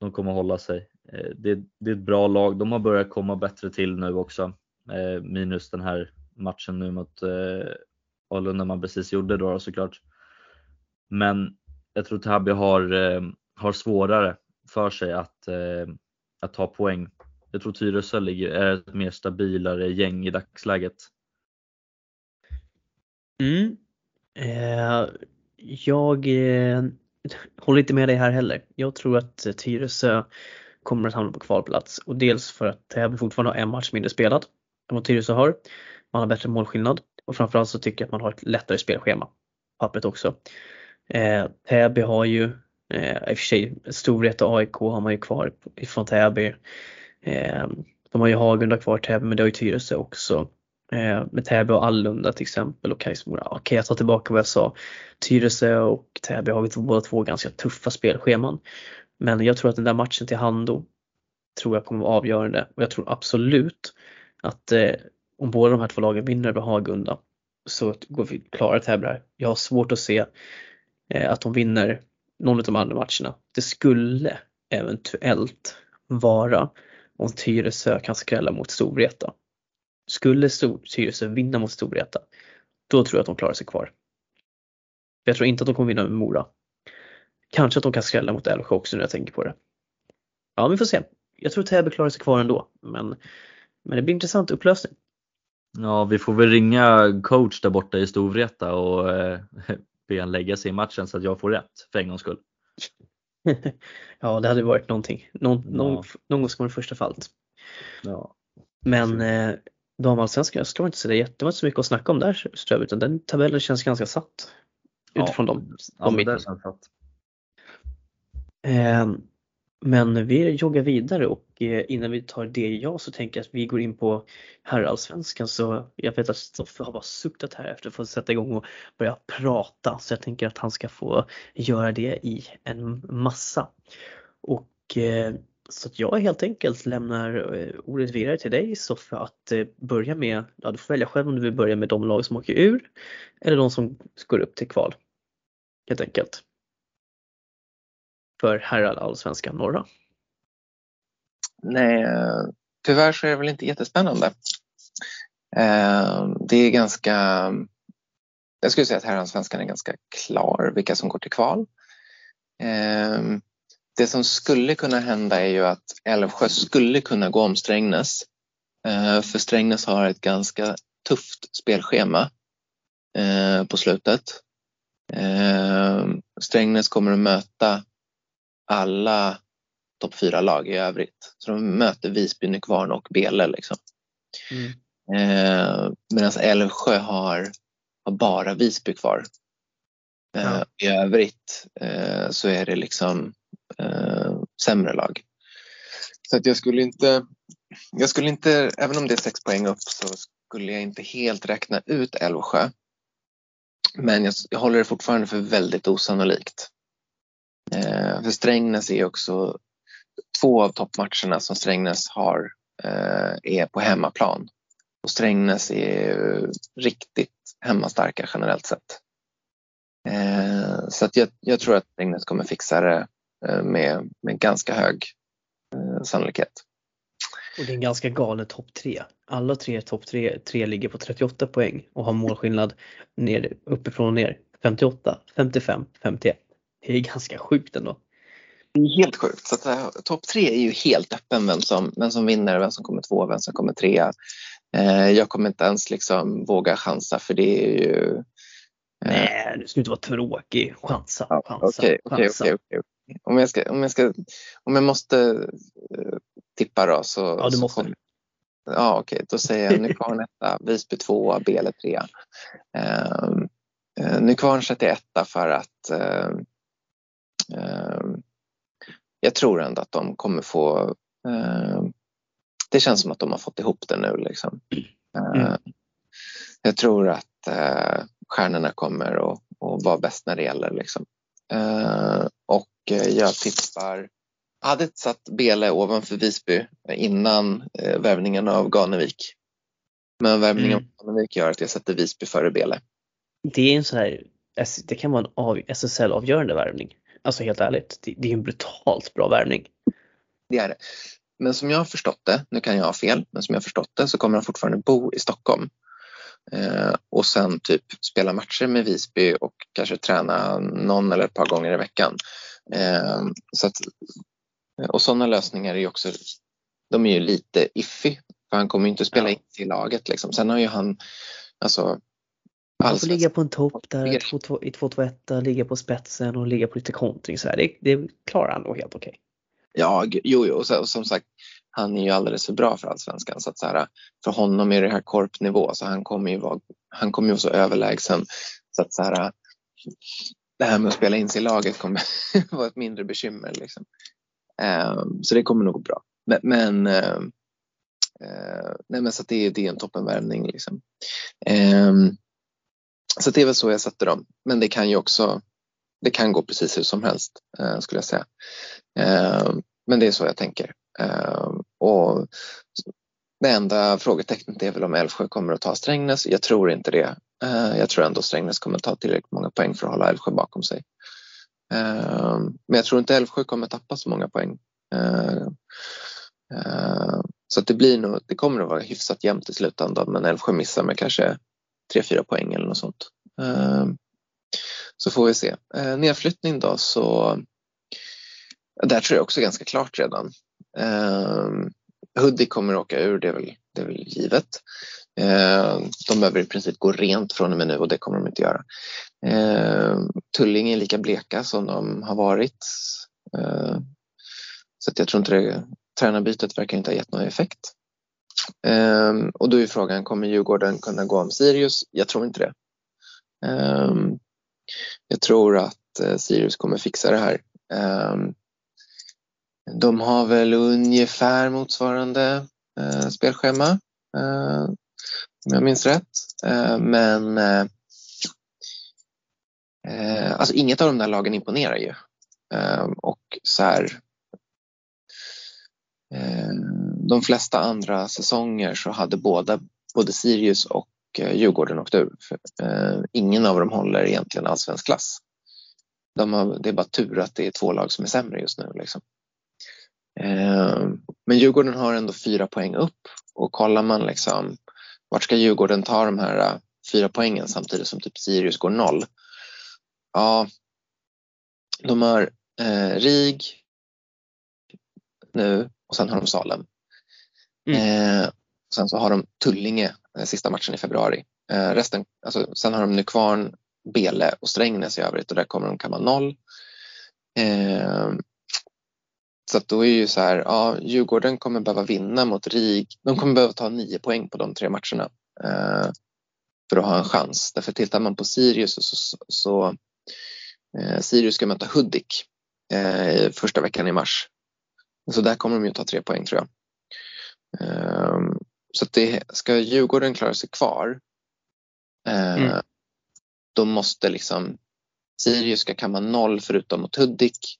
De kommer hålla sig. Eh, det, det är ett bra lag. De har börjat komma bättre till nu också. Eh, minus den här matchen nu mot eh, Alunda man precis gjorde då såklart. Men jag tror Täby har, har svårare för sig att, att ta poäng. Jag tror Tyresö ligger, är ett mer stabilare gäng i dagsläget. Mm. Eh, jag eh, håller inte med dig här heller. Jag tror att eh, Tyresö kommer att hamna på kvalplats och dels för att Täby fortfarande har en match mindre spelad än vad Tyresö har. Man har bättre målskillnad och framförallt så tycker jag att man har ett lättare spelschema. Pappret också. Eh, Täby har ju eh, i och för sig Storvreta och AIK har man ju kvar ifrån Täby. Eh, de har ju Hagunda kvar Täby men det har ju Tyresö också. Eh, med Täby och Allunda till exempel och Kajsmora. Okej, jag tar tillbaka vad jag sa. Tyresö och Täby har ju båda två ganska tuffa spelscheman. Men jag tror att den där matchen till Hando tror jag kommer vara avgörande och jag tror absolut att eh, om båda de här två lagen vinner över Hagunda så går vi klara Täby här. Jag har svårt att se eh, att de vinner någon av de andra matcherna. Det skulle eventuellt vara om Tyresö kan skrälla mot Storvreta. Skulle Stor- Tyresö vinna mot Storvreta, då tror jag att de klarar sig kvar. Jag tror inte att de kommer vinna med Mora. Kanske att de kan skrälla mot Älvsjö också när jag tänker på det. Ja, vi får se. Jag tror Täby klarar sig kvar ändå, men, men det blir intressant upplösning. Ja, vi får väl ringa coach där borta i Storvreta och eh, be han lägga sig i matchen så att jag får rätt för en gångs skull. ja, det hade varit någonting. Någon, någon, Ja. någon gång ska man i första fallet. Ja. Men eh, damallsvenskan, jag ska inte säga det var så mycket att snacka om där Ström, utan den tabellen känns ganska satt. Utifrån dem. Ja, de men där känns det. Eh, men vi joggar vidare och eh, innan vi tar det ja så tänker jag att vi går in på herrallsvenskan så jag vet att Stoffe har bara suktat här efter att få sätta igång och börja prata så jag tänker att han ska få göra det i en massa. Och eh, så att jag helt enkelt lämnar eh, ordet vidare till dig Stoffe att eh, börja med, ja du får välja själv om du vill börja med de lag som åker ur eller de som går upp till kval. Helt enkelt för herrallsvenskan norra. Nej, tyvärr så är det väl inte jättespännande. Eh, det är ganska... Jag skulle säga att herrallsvenskan är ganska klar vilka som går till kval. Det som skulle kunna hända är ju att Älvsjö skulle kunna gå om Strängnäs. Eh, För Strängnäs har ett ganska tufft spelschema eh, på slutet. Eh, Strängnäs kommer att möta alla topp fyra lag i övrigt. Så de möter Visby, Nykvarn och Bele. Liksom. Mm. Medan Älvsjö har, har bara Visby kvar. Ja. I övrigt så är det liksom eh, sämre lag. Så att jag skulle inte, jag skulle inte, även om det är sex poäng upp så skulle jag inte helt räkna ut Älvsjö. Men jag, jag håller det fortfarande för väldigt osannolikt. Eh, för Strängnäs är också två av toppmatcherna som Strängnäs har eh, är på hemmaplan. Och Strängnäs är ju riktigt hemmastarka generellt sett. Eh, så att jag, jag tror att Strängnäs kommer fixa det med, med ganska hög eh, sannolikhet. Och det är en ganska galen topp tre. Alla tre topp tre, tre ligger på 38 poäng och har målskillnad ner, uppifrån och ner. 58, 55, 51. Det är ganska sjukt ändå. Det är helt sjukt. Så eh, topp tre är ju helt öppen vem som, vem som vinner, vem som kommer två, vem som kommer trea. Eh, jag kommer inte ens liksom våga chansa för det är ju... eh, Nej, du ska inte vara tråkig. Chansa, Ja, chansa, Okej, okej, chansa. okej. okej. Om jag ska, om jag ska, om jag måste eh, tippa då så, Ja, du så, måste. kommer, Ja okej, okay. då säger jag Nykvarn etta, Visby tvåa, Bele trea. Uh, uh, Nykvarn sätter etta för att uh, uh, jag tror ändå att de kommer få uh, det känns som att de har fått ihop det nu. Liksom. Mm. Jag tror att stjärnorna kommer att, att vara bäst när det gäller. Liksom. Och jag tippar jag hade satt Bele ovanför Visby innan eh, värvningen av Ganevik. Men värvningen mm. av Ganevik gör att jag sätter Visby före Bele. Det är en så här, det kan vara en SSL-avgörande värvning. Alltså helt ärligt, det, det är en brutalt bra värvning. Det är det. Men som jag har förstått det, nu kan jag ha fel, men som jag har förstått det så kommer han fortfarande bo i Stockholm. Eh, och sen typ spela matcher med Visby och kanske träna någon eller ett par gånger i veckan. Eh, så att och sådana lösningar är ju också, de är ju lite iffy. För han kommer ju inte spela in till laget liksom. Sen har ju han, alltså han får ligga på en topp där i 2-2-1, ligga på spetsen och ligga på lite kontring så här. Det, det klarar han nog helt okej. Okay. Ja, jo, jo. Och, så, och som sagt, han är ju alldeles för bra för allsvenskan. Så att så här, för honom är det här korpnivå, så han kommer ju vara, han kommer ju vara så överlägsen. Så att så här, det här med att spela in sig i laget kommer vara ett mindre bekymmer. Liksom. Ehm, så det kommer nog gå bra. Men, men, ehm, eh, nej, men så det, det är en toppenvärvning. Liksom. Ehm, så det är väl så jag sätter dem. Men det kan ju också det kan gå precis hur som helst eh, skulle jag säga. Ehm, men det är så jag tänker. Ehm, och det enda frågetecknet är väl om Älvsjö kommer att ta Strängnäs. Jag tror inte det. Ehm, jag tror ändå Strängnäs kommer att ta tillräckligt många poäng för att hålla Älvsjö bakom sig. Ehm, men jag tror inte Älvsjö kommer att tappa så många poäng. Så det, blir nog, det kommer att vara hyfsat jämnt i slutändan men Älvsjö missar med kanske 3-4 poäng eller något sånt. Så får vi se. Nedflyttning då så där tror jag också ganska klart redan. Ehm, Hudik kommer åka ur, det är väl, det är väl givet. Eh, de behöver i princip gå rent från och med nu och det kommer de inte göra. Eh, Tullinge är lika bleka som de har varit. Eh, så att jag tror inte det, tränarbytet verkar inte ha gett någon effekt. Ehm, och då är frågan, kommer Djurgården kunna gå om Sirius? Jag tror inte det. Ehm, jag tror att eh, Sirius kommer fixa det här. De har väl ungefär motsvarande eh, spelschema eh, om jag minns rätt. Eh, men eh, eh, alltså inget av de där lagen imponerar ju. Och så här, de flesta andra säsonger så hade båda, både Sirius och Djurgården åkt ur. Ingen av dem håller egentligen allsvensk klass. De har, det är bara tur att det är två lag som är sämre just nu. Liksom. Men Djurgården har ändå fyra poäng upp och kollar man liksom vart ska Djurgården ta de här äh, fyra poängen samtidigt som typ Sirius går noll? Ja, de har eh, RIG nu och sen har de Salem. Mm. Eh, sen så har de Tullinge eh, sista matchen i februari. Eh, resten, alltså, sen har de Nykvarn, Bele och Strängnäs i övrigt och där kommer de kamma noll. Så att då är ju så här, ja, Djurgården kommer behöva vinna mot RIG. De kommer behöva ta nio poäng på de tre matcherna eh, för att ha en chans. Därför tittar man på Sirius så, så, så eh, Sirius ska möta Hudik eh, första veckan i mars. Så där kommer de ju ta tre poäng tror jag. Eh, så att det, ska Djurgården klara sig kvar eh, mm. då måste liksom Sirius ska kamma noll förutom mot Hudik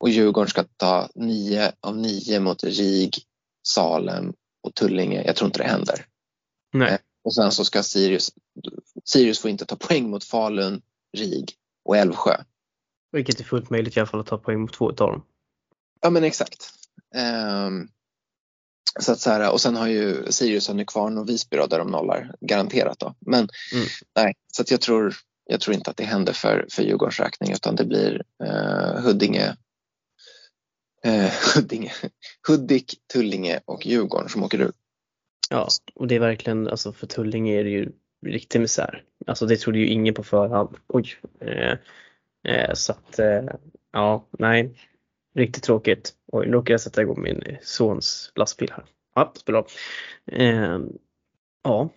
och Djurgården ska ta nio av nio mot RIG, Salem och Tullinge. Jag tror inte det händer. Nej. Eh, och sen så ska Sirius, Sirius får inte ta poäng mot Falun, RIG och Älvsjö. Vilket är fullt möjligt i alla fall att ta poäng mot två av dem. Ja men exakt. Um, så att så här, och sen har ju Sirius och Nykvarn och Visby då, där de nollar garanterat då. Men mm. nej, så att jag tror, jag tror inte att det händer för, för Djurgårdens räkning utan det blir uh, Huddinge, eh, Huddinge, Hudik, Tullinge och Djurgården som åker ut. Ja, och det är verkligen, alltså för Tullinge är det ju riktig misär. Alltså det trodde ju ingen på förhand. Oj. Eh, eh, så att, eh, ja, nej. Riktigt tråkigt. Oj, nu råkade jag sätta igång min sons lastbil här. Ja, spelar. Eh, ja.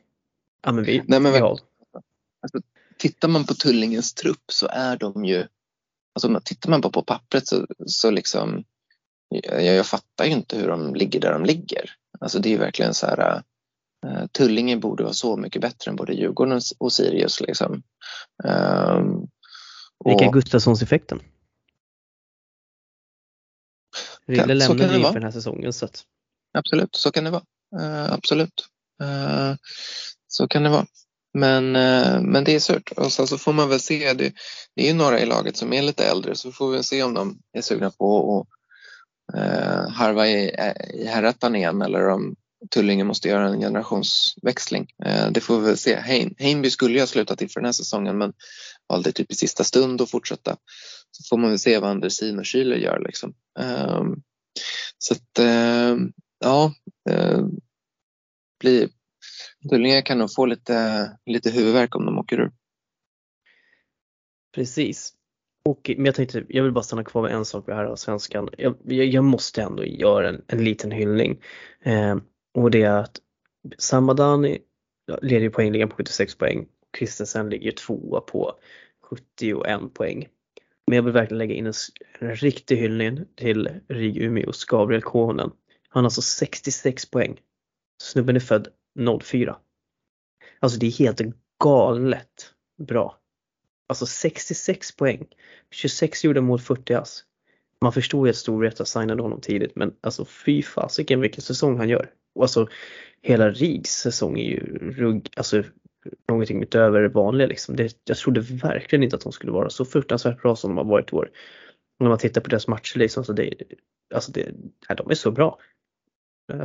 ja, men vi, Nej, men vi har. Alltså, tittar man på Tullingens trupp så är de ju, alltså tittar man bara på pappret så, så liksom, jag, jag fattar ju inte hur de ligger där de ligger. Alltså det är verkligen så här, uh, Tullinge borde vara så mycket bättre än både Djurgården och- Sirius liksom. Um, Vilka och, Gustafssons-effekten. Rille lämnade ju vara. för den här säsongen så att absolut, så kan det vara. Eh, absolut. Eh, så kan det vara. Men, men det är surt. Och sen så får man väl se, det, det är ju några i laget som är lite äldre så får vi se om de är sugna på att eh, harva i, eh, i herrettan igen eller om Tullinge måste göra en generationsväxling. Eh, det får vi väl se. Hein, Heinby skulle ju ha slutat inför den här säsongen men valde typ i sista stund att fortsätta. Så får man väl se vad Andersin och Schüler gör liksom. Eh, så att eh, ja, eh, Tullinge kan nog få lite, lite huvudvärk om de åker ur. Precis. Och, men jag tänkte, jag vill bara stanna kvar med en sak med här av svenskan. Jag, jag, jag måste ändå göra en, en liten hyllning. Eh, och det är att Samadani leder ju poängligan på 76 poäng. Christensen ligger tvåa på 71 poäng. Men jag vill verkligen lägga in en, en riktig hyllning till RIG Umeås Gabriel Kohonen. Han har alltså 66 poäng. Snubben är född 04. Alltså det är helt galet bra. Alltså 66 poäng. 26 gjorda mål, 40 ass. Man förstår ju att Storvreta signade honom tidigt men alltså fy fasiken vilken säsong han gör. Och alltså hela Rigs säsong är ju rugg, alltså någonting utöver det vanliga liksom. Det, jag trodde verkligen inte att de skulle vara så fruktansvärt bra som de har varit i år. När man tittar på deras matcher liksom så det, alltså det, nej, de är så bra.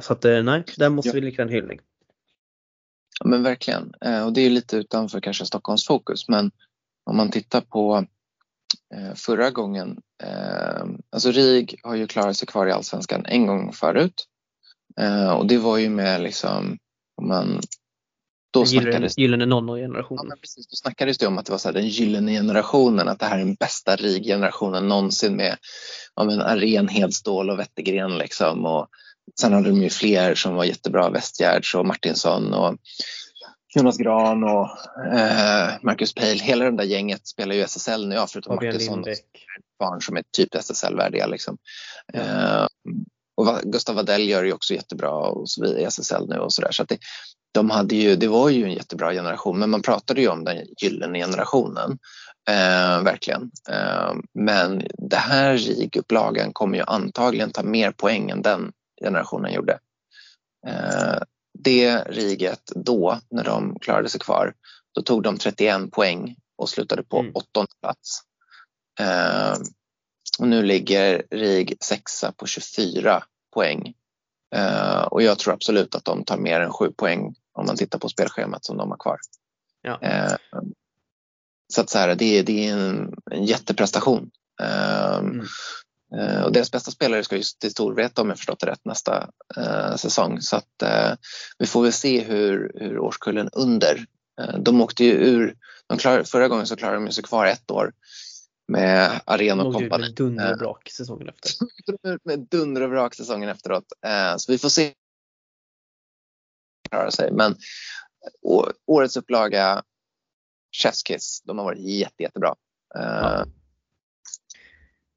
Så att eh, nej, där måste Ja. vi lägga en hyllning. Ja, men verkligen. Eh, och det är lite utanför kanske Stockholms fokus men om man tittar på eh, förra gången. Eh, alltså RIG har ju klarat sig kvar i Allsvenskan en gång förut. Eh, och det var ju med liksom, om man, då Gyllene, snackades gyllene Ja, 00-generationen. men precis. Då snackades det om att det var så här, den gyllene generationen, att det här är den bästa RIG-generationen någonsin med ja, men Aren, Hedstål och Wettergren. Liksom. Och sen hade de ju fler som var jättebra, Westgärds och Martinsson och Jonas Gran och eh, Marcus Pale. Hela det där gänget spelar ju SSL nu, ja, förutom Martinsson barn som är typ SSL-värdiga. Liksom. Ja. Eh, och Gustav Wadell gör ju också jättebra och så vidare i SSL nu och sådär. Så att det, de hade ju, det var ju en jättebra generation, men man pratade ju om den gyllene generationen. Eh, verkligen. Eh, men det här RIG-upplagan kommer ju antagligen ta mer poäng än den generationen gjorde. Eh, det riget då, när de klarade sig kvar, då tog de 31 poäng och slutade på Mm. åttonde plats. Eh, och nu ligger RIG sexa på 24 poäng. Eh, och jag tror absolut att de tar mer än 7 poäng om man tittar på spelschemat som de har kvar. Ja. Eh, så att så här, det, är- det är en, en jätteprestation. Eh, Mm. Eh, och deras bästa spelare ska ju till Storvreta om jag förstått det rätt nästa eh, säsong. Så att eh, vi får väl se hur, hur årskullen under. Eh, de åkte ju ur, de klar, förra gången så klarade de sig kvar ett år med Arena och kompani. med dunder och brak säsongen efter. med dunder och brak säsongen efteråt. Eh, så vi får se. Klara sig. Men å- årets upplaga, Chefskiss, de har varit jätte, jättebra. Eh, Ja.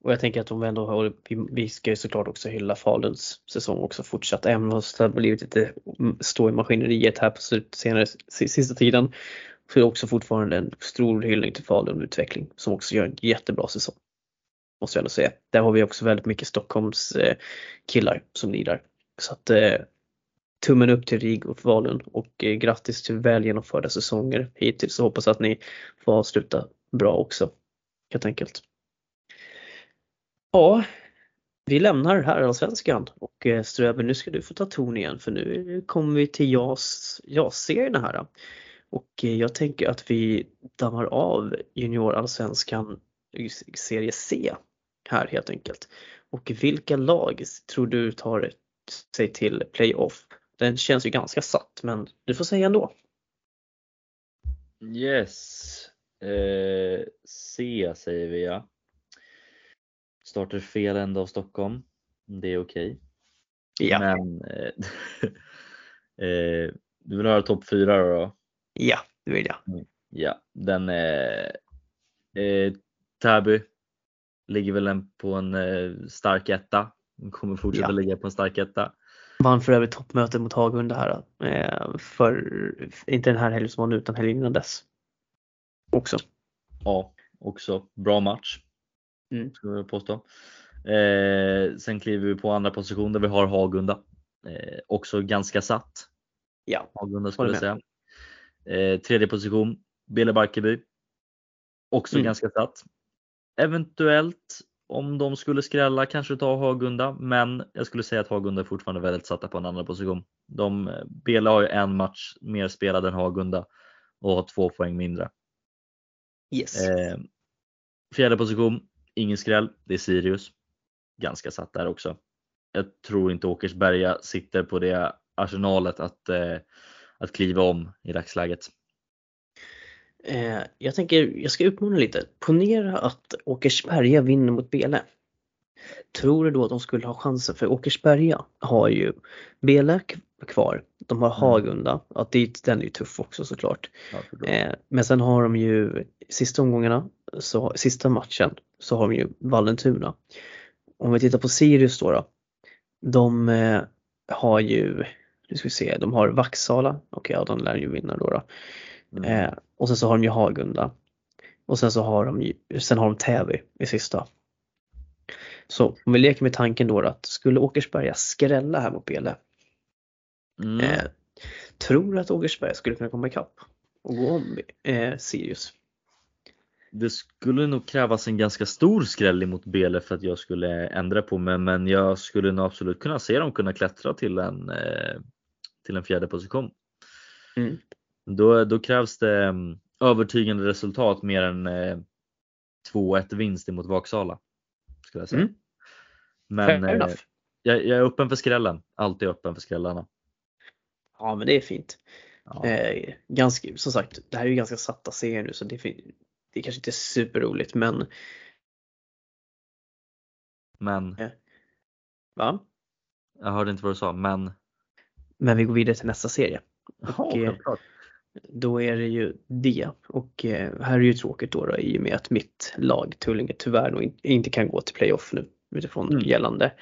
Och jag tänker att de ändå har, vi, ska ju såklart också hylla Faluns säsong också fortsatt. Även om det har blivit lite mm, stå i maskineriet här på slut, senare, sista tiden. Så är det också fortfarande en stor hyllning till Falun utveckling som också gör en jättebra säsong. Måste jag ändå säga. Där har vi också väldigt mycket Stockholms eh, killar som lirar. Så att eh, tummen upp till RIG och Falun och eh, grattis till väl genomförda säsonger hittills. Så hoppas att ni får avsluta bra också. Helt enkelt. Ja, vi lämnar herrallsvenskan och eh, Ströber Ströben nu ska du få ta ton igen för nu kommer vi till JAS, JAS-serierna här. Och eh, jag tänker att vi dammar av juniorallsvenskan i serie C här helt enkelt. Och vilka lag tror du tar sig till playoff? Den känns ju ganska satt men du får säga ändå. Yes. Eh, C säger vi ja. Startar fel ända av Stockholm. Det är okej. Ja, Men eh, eh, du vill höra topp fyra då? då? ja det vill jag. Ja, den är eh, Täby ligger väl en på en eh, stark etta. Kommer fortsätta Ja. ligga på en stark etta. Vann för övrigt toppmötet mot Hagunda här. Eh, för, inte den här helgen som var nu utan helgen innan dess. Också. Ja, också bra match. Mm. Skulle jag påstå. Eh, sen kliver vi på andra position där vi har Hagunda. Eh, också ganska satt. Ja, Hagunda skulle jag säga. Eh, tredje position, Bele Barkarby. Också Mm. ganska satt. Eventuellt om de skulle skrälla kanske ta Hagunda, men jag skulle säga att Hagunda är fortfarande väldigt satta på en andra position. De, Bele har ju en match mer spelad än Hagunda och har två poäng mindre. yes. Eh, fjärde position, ingen skräll, det är Sirius. Ganska satt där också. Jag tror inte Åkersberga sitter på det arsenalet att, eh, att kliva om i dagsläget. Eh, jag tänker, jag ska utmana lite. Ponera att Åkersberga vinner mot Bele. Tror du då att de skulle ha chansen? För Åkersberga har ju Bele kvar. De har Hagunda. Ja, det, den är ju tuff också såklart. Ja, Eh, men sen har de ju sista omgångarna, så, sista matchen, så har de ju Vallentuna. Om vi tittar på Sirius då. då de eh, har ju, nu ska vi se, de har Vaksala. Okej, ja, de lär ju vinna då. då. Mm. Eh, och sen så har de ju Hagunda. Och sen så har de ju, sen har de Täby i sista. Så om vi leker med tanken då, att skulle Åkersberga skrälla här mot Bele. Mm. Eh, tror du att Åkersberga skulle kunna komma ikapp och gå om eh, Sirius? Det skulle nog krävas en ganska stor skräll mot Bele för att jag skulle ändra på mig, men jag skulle nog absolut kunna se dem kunna klättra till en, eh, till en fjärde position. Mm. Då, då krävs det mm, övertygande resultat mer än eh, 2-1 vinst emot Vaksala. Skulle jag säga. Mm. Men eh, jag, jag är öppen för skrällen, alltid öppen för skrällarna. Ja men det är fint. Ja. Eh, ganska, som sagt, det här är ju ganska satta serier nu så det, är fin- det är kanske inte superroligt men Men va? jag hörde inte vad du sa, men Men vi går vidare till nästa serie. ja, Och, eh. Då är det ju det och eh, här är det ju tråkigt då, då i och med att mitt lag Tullinge tyvärr in, inte kan gå till playoff nu utifrån Mm. gällande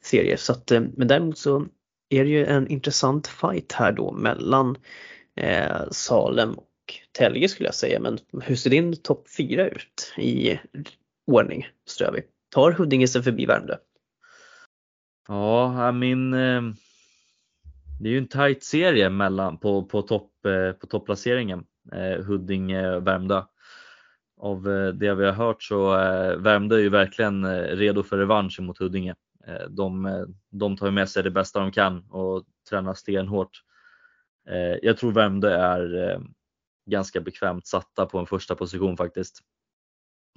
serier. Så att, eh, men däremot så är det ju en intressant fight här då mellan eh, Salem Telge skulle jag säga. Men hur ser din topp fyra ut i ordning Strövi? Tar Huddinge sig förbi Värmdö? Ja, min eh, det är ju en tight serie mellan på, på, topp, eh, på topplaceringen. Eh, Huddinge, Värmdö. Av det vi har hört så Värmdö är ju verkligen redo för revansch mot Huddinge. De, de tar med sig det bästa de kan och tränar stenhårt. Jag tror Värmdö är ganska bekvämt satta på en första position faktiskt.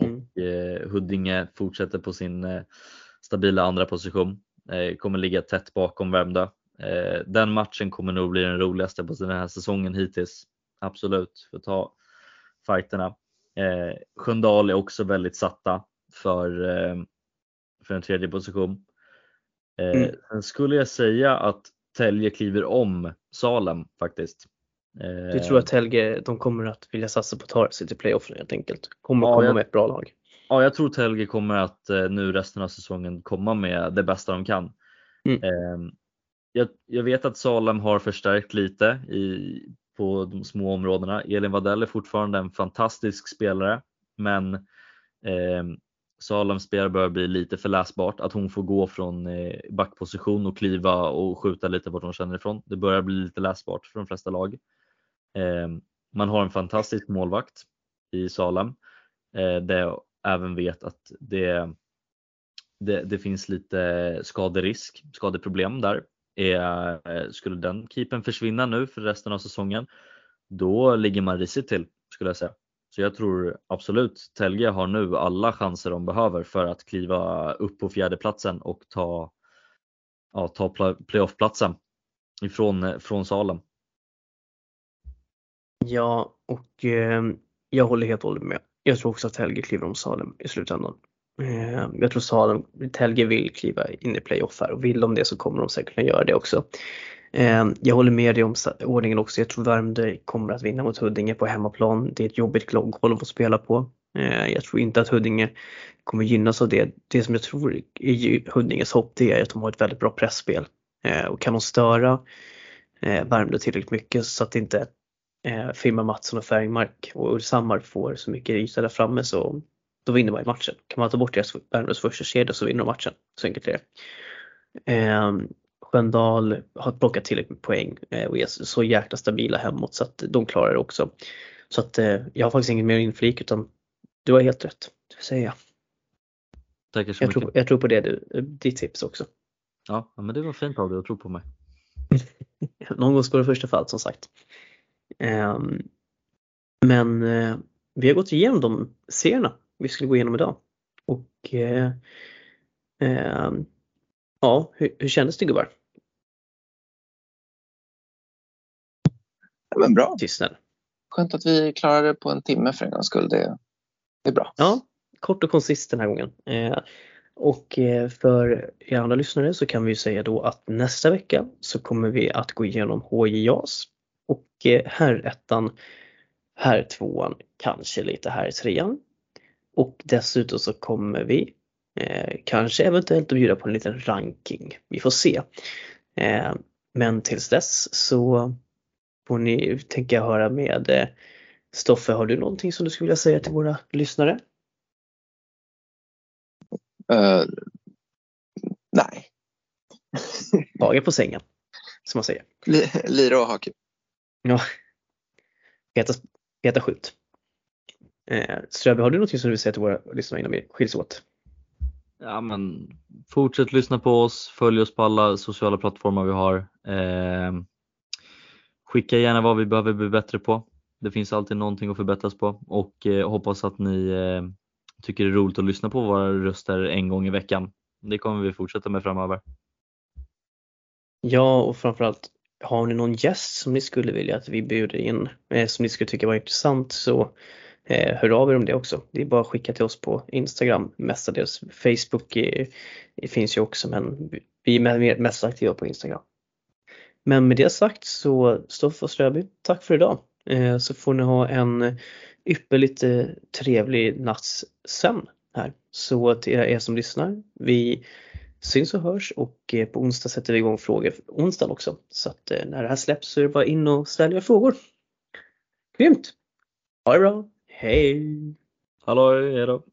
Mm. Eh, Huddinge fortsätter på sin eh, stabila andra position. Eh, kommer ligga tätt bakom Värmdö. Eh, den matchen kommer nog bli den roligaste på den här säsongen hittills. Absolut, för att ta fighterna. Eh, Sköndal är också väldigt satta för, eh, för en tredje position. Eh, Mm. Sen skulle jag säga att Tälje kliver om Salem faktiskt. Du tror att Helge, de kommer att vilja satsa på att ta sig till playoff nu helt enkelt? Kommer Ja, komma jag- med ett bra lag? Ja, jag tror att Helge kommer att eh, nu resten av säsongen komma med det bästa de kan. Mm. Eh, jag, jag vet att Salem har förstärkt lite i, på de små områdena. Elin Wadell är fortfarande en fantastisk spelare, men eh, Salems spel börjar bli lite för läsbart. Att hon får gå från eh, backposition och kliva och skjuta lite vart hon känner ifrån. Det börjar bli lite läsbart för de flesta lag. Eh, man har en fantastisk målvakt i Salem eh, där jag även vet att det, det, det finns lite skaderisk, skadeproblem där. Är, eh, skulle den keepen försvinna nu för resten av säsongen, då ligger man risigt till skulle jag säga. Så jag tror absolut Telge har nu alla chanser de behöver för att kliva upp på fjärdeplatsen och ta, ja, ta playoffplatsen ifrån från Salem. Ja, och eh, jag håller helt och hållet med. Jag tror också att Helge kliver om Salem i slutändan. Eh, jag tror Salem, Telge vill kliva in i playoff här och vill de det så kommer de säkert kunna göra det också. Eh, jag håller med dig om ordningen också. Jag tror Värmdö kommer att vinna mot Huddinge på hemmaplan. Det är ett jobbigt golv att spela på. Eh, jag tror inte att Huddinge kommer gynnas av det. Det som jag tror är Huddinges hopp det är att de har ett väldigt bra pressspel eh, och kan de störa eh, Värmdö tillräckligt mycket så att inte Firma Mattsson och Färgmark och Ulfshammar får så mycket yta där framme så då vinner man ju matchen. Kan man ta bort deras Värmdös första kedja så vinner de matchen. Så enkelt är det. Eh, Sköndal har plockat tillräckligt med poäng eh, och är så jäkla stabila hemåt så att de klarar det också. Så att eh, jag har faktiskt inget mer inflik utan du har helt rätt, det säger jag. Tackar så jag mycket. Tror, jag tror på det du, ditt tips också. Ja, men det var fint av dig att tro på mig. Någon gång ska det första fall som sagt. Um, men uh, vi har gått igenom de serierna vi skulle gå igenom idag. Och eh, eh, ja, hur, hur kändes det gubbar? Ja, men bra. Tystnad. Skönt att vi klarade det på en timme för en gångs skull. Det, det är bra. Ja, kort och koncist den här gången. Eh, och eh, för er andra lyssnare så kan vi säga då att nästa vecka så kommer vi att gå igenom HJAS och eh, här ettan, här tvåan, kanske lite här trean och dessutom så kommer vi eh, kanske eventuellt att bjuda på en liten ranking. Vi får se. Eh, men tills dess så får ni tänka höra med eh, Stoffe, har du någonting som du skulle vilja säga till våra lyssnare? Uh, nej. Taget på sängen, som man säger. Lira och ha kul. Ja. Peta, peta skjut. Eh, Ströby, har du något som du vill säga till våra lyssnare innan vi skiljs åt? Ja men fortsätt lyssna på oss, följ oss på alla sociala plattformar vi har. Eh, skicka gärna vad vi behöver bli bättre på. Det finns alltid någonting att förbättras på och eh, hoppas att ni eh, tycker det är roligt att lyssna på våra röster en gång i veckan. Det kommer vi fortsätta med framöver. Ja och framförallt har ni någon gäst som ni skulle vilja att vi bjuder in eh, som ni skulle tycka var intressant så eh, hör av er om det också. Det är bara att skicka till oss på Instagram, mestadels Facebook är, finns ju också men vi är mest aktiva på Instagram. Men med det sagt så Stoffe och Ströby, tack för idag. Eh, så får ni ha en ypperligt eh, trevlig natts sömn här. Så till er som lyssnar, vi syns och hörs och eh, på onsdag sätter vi igång frågor för också. Så att eh, när det här släpps så är det bara in och ställa frågor. Grymt! Ha det bra! Hej! Hallå, hej då!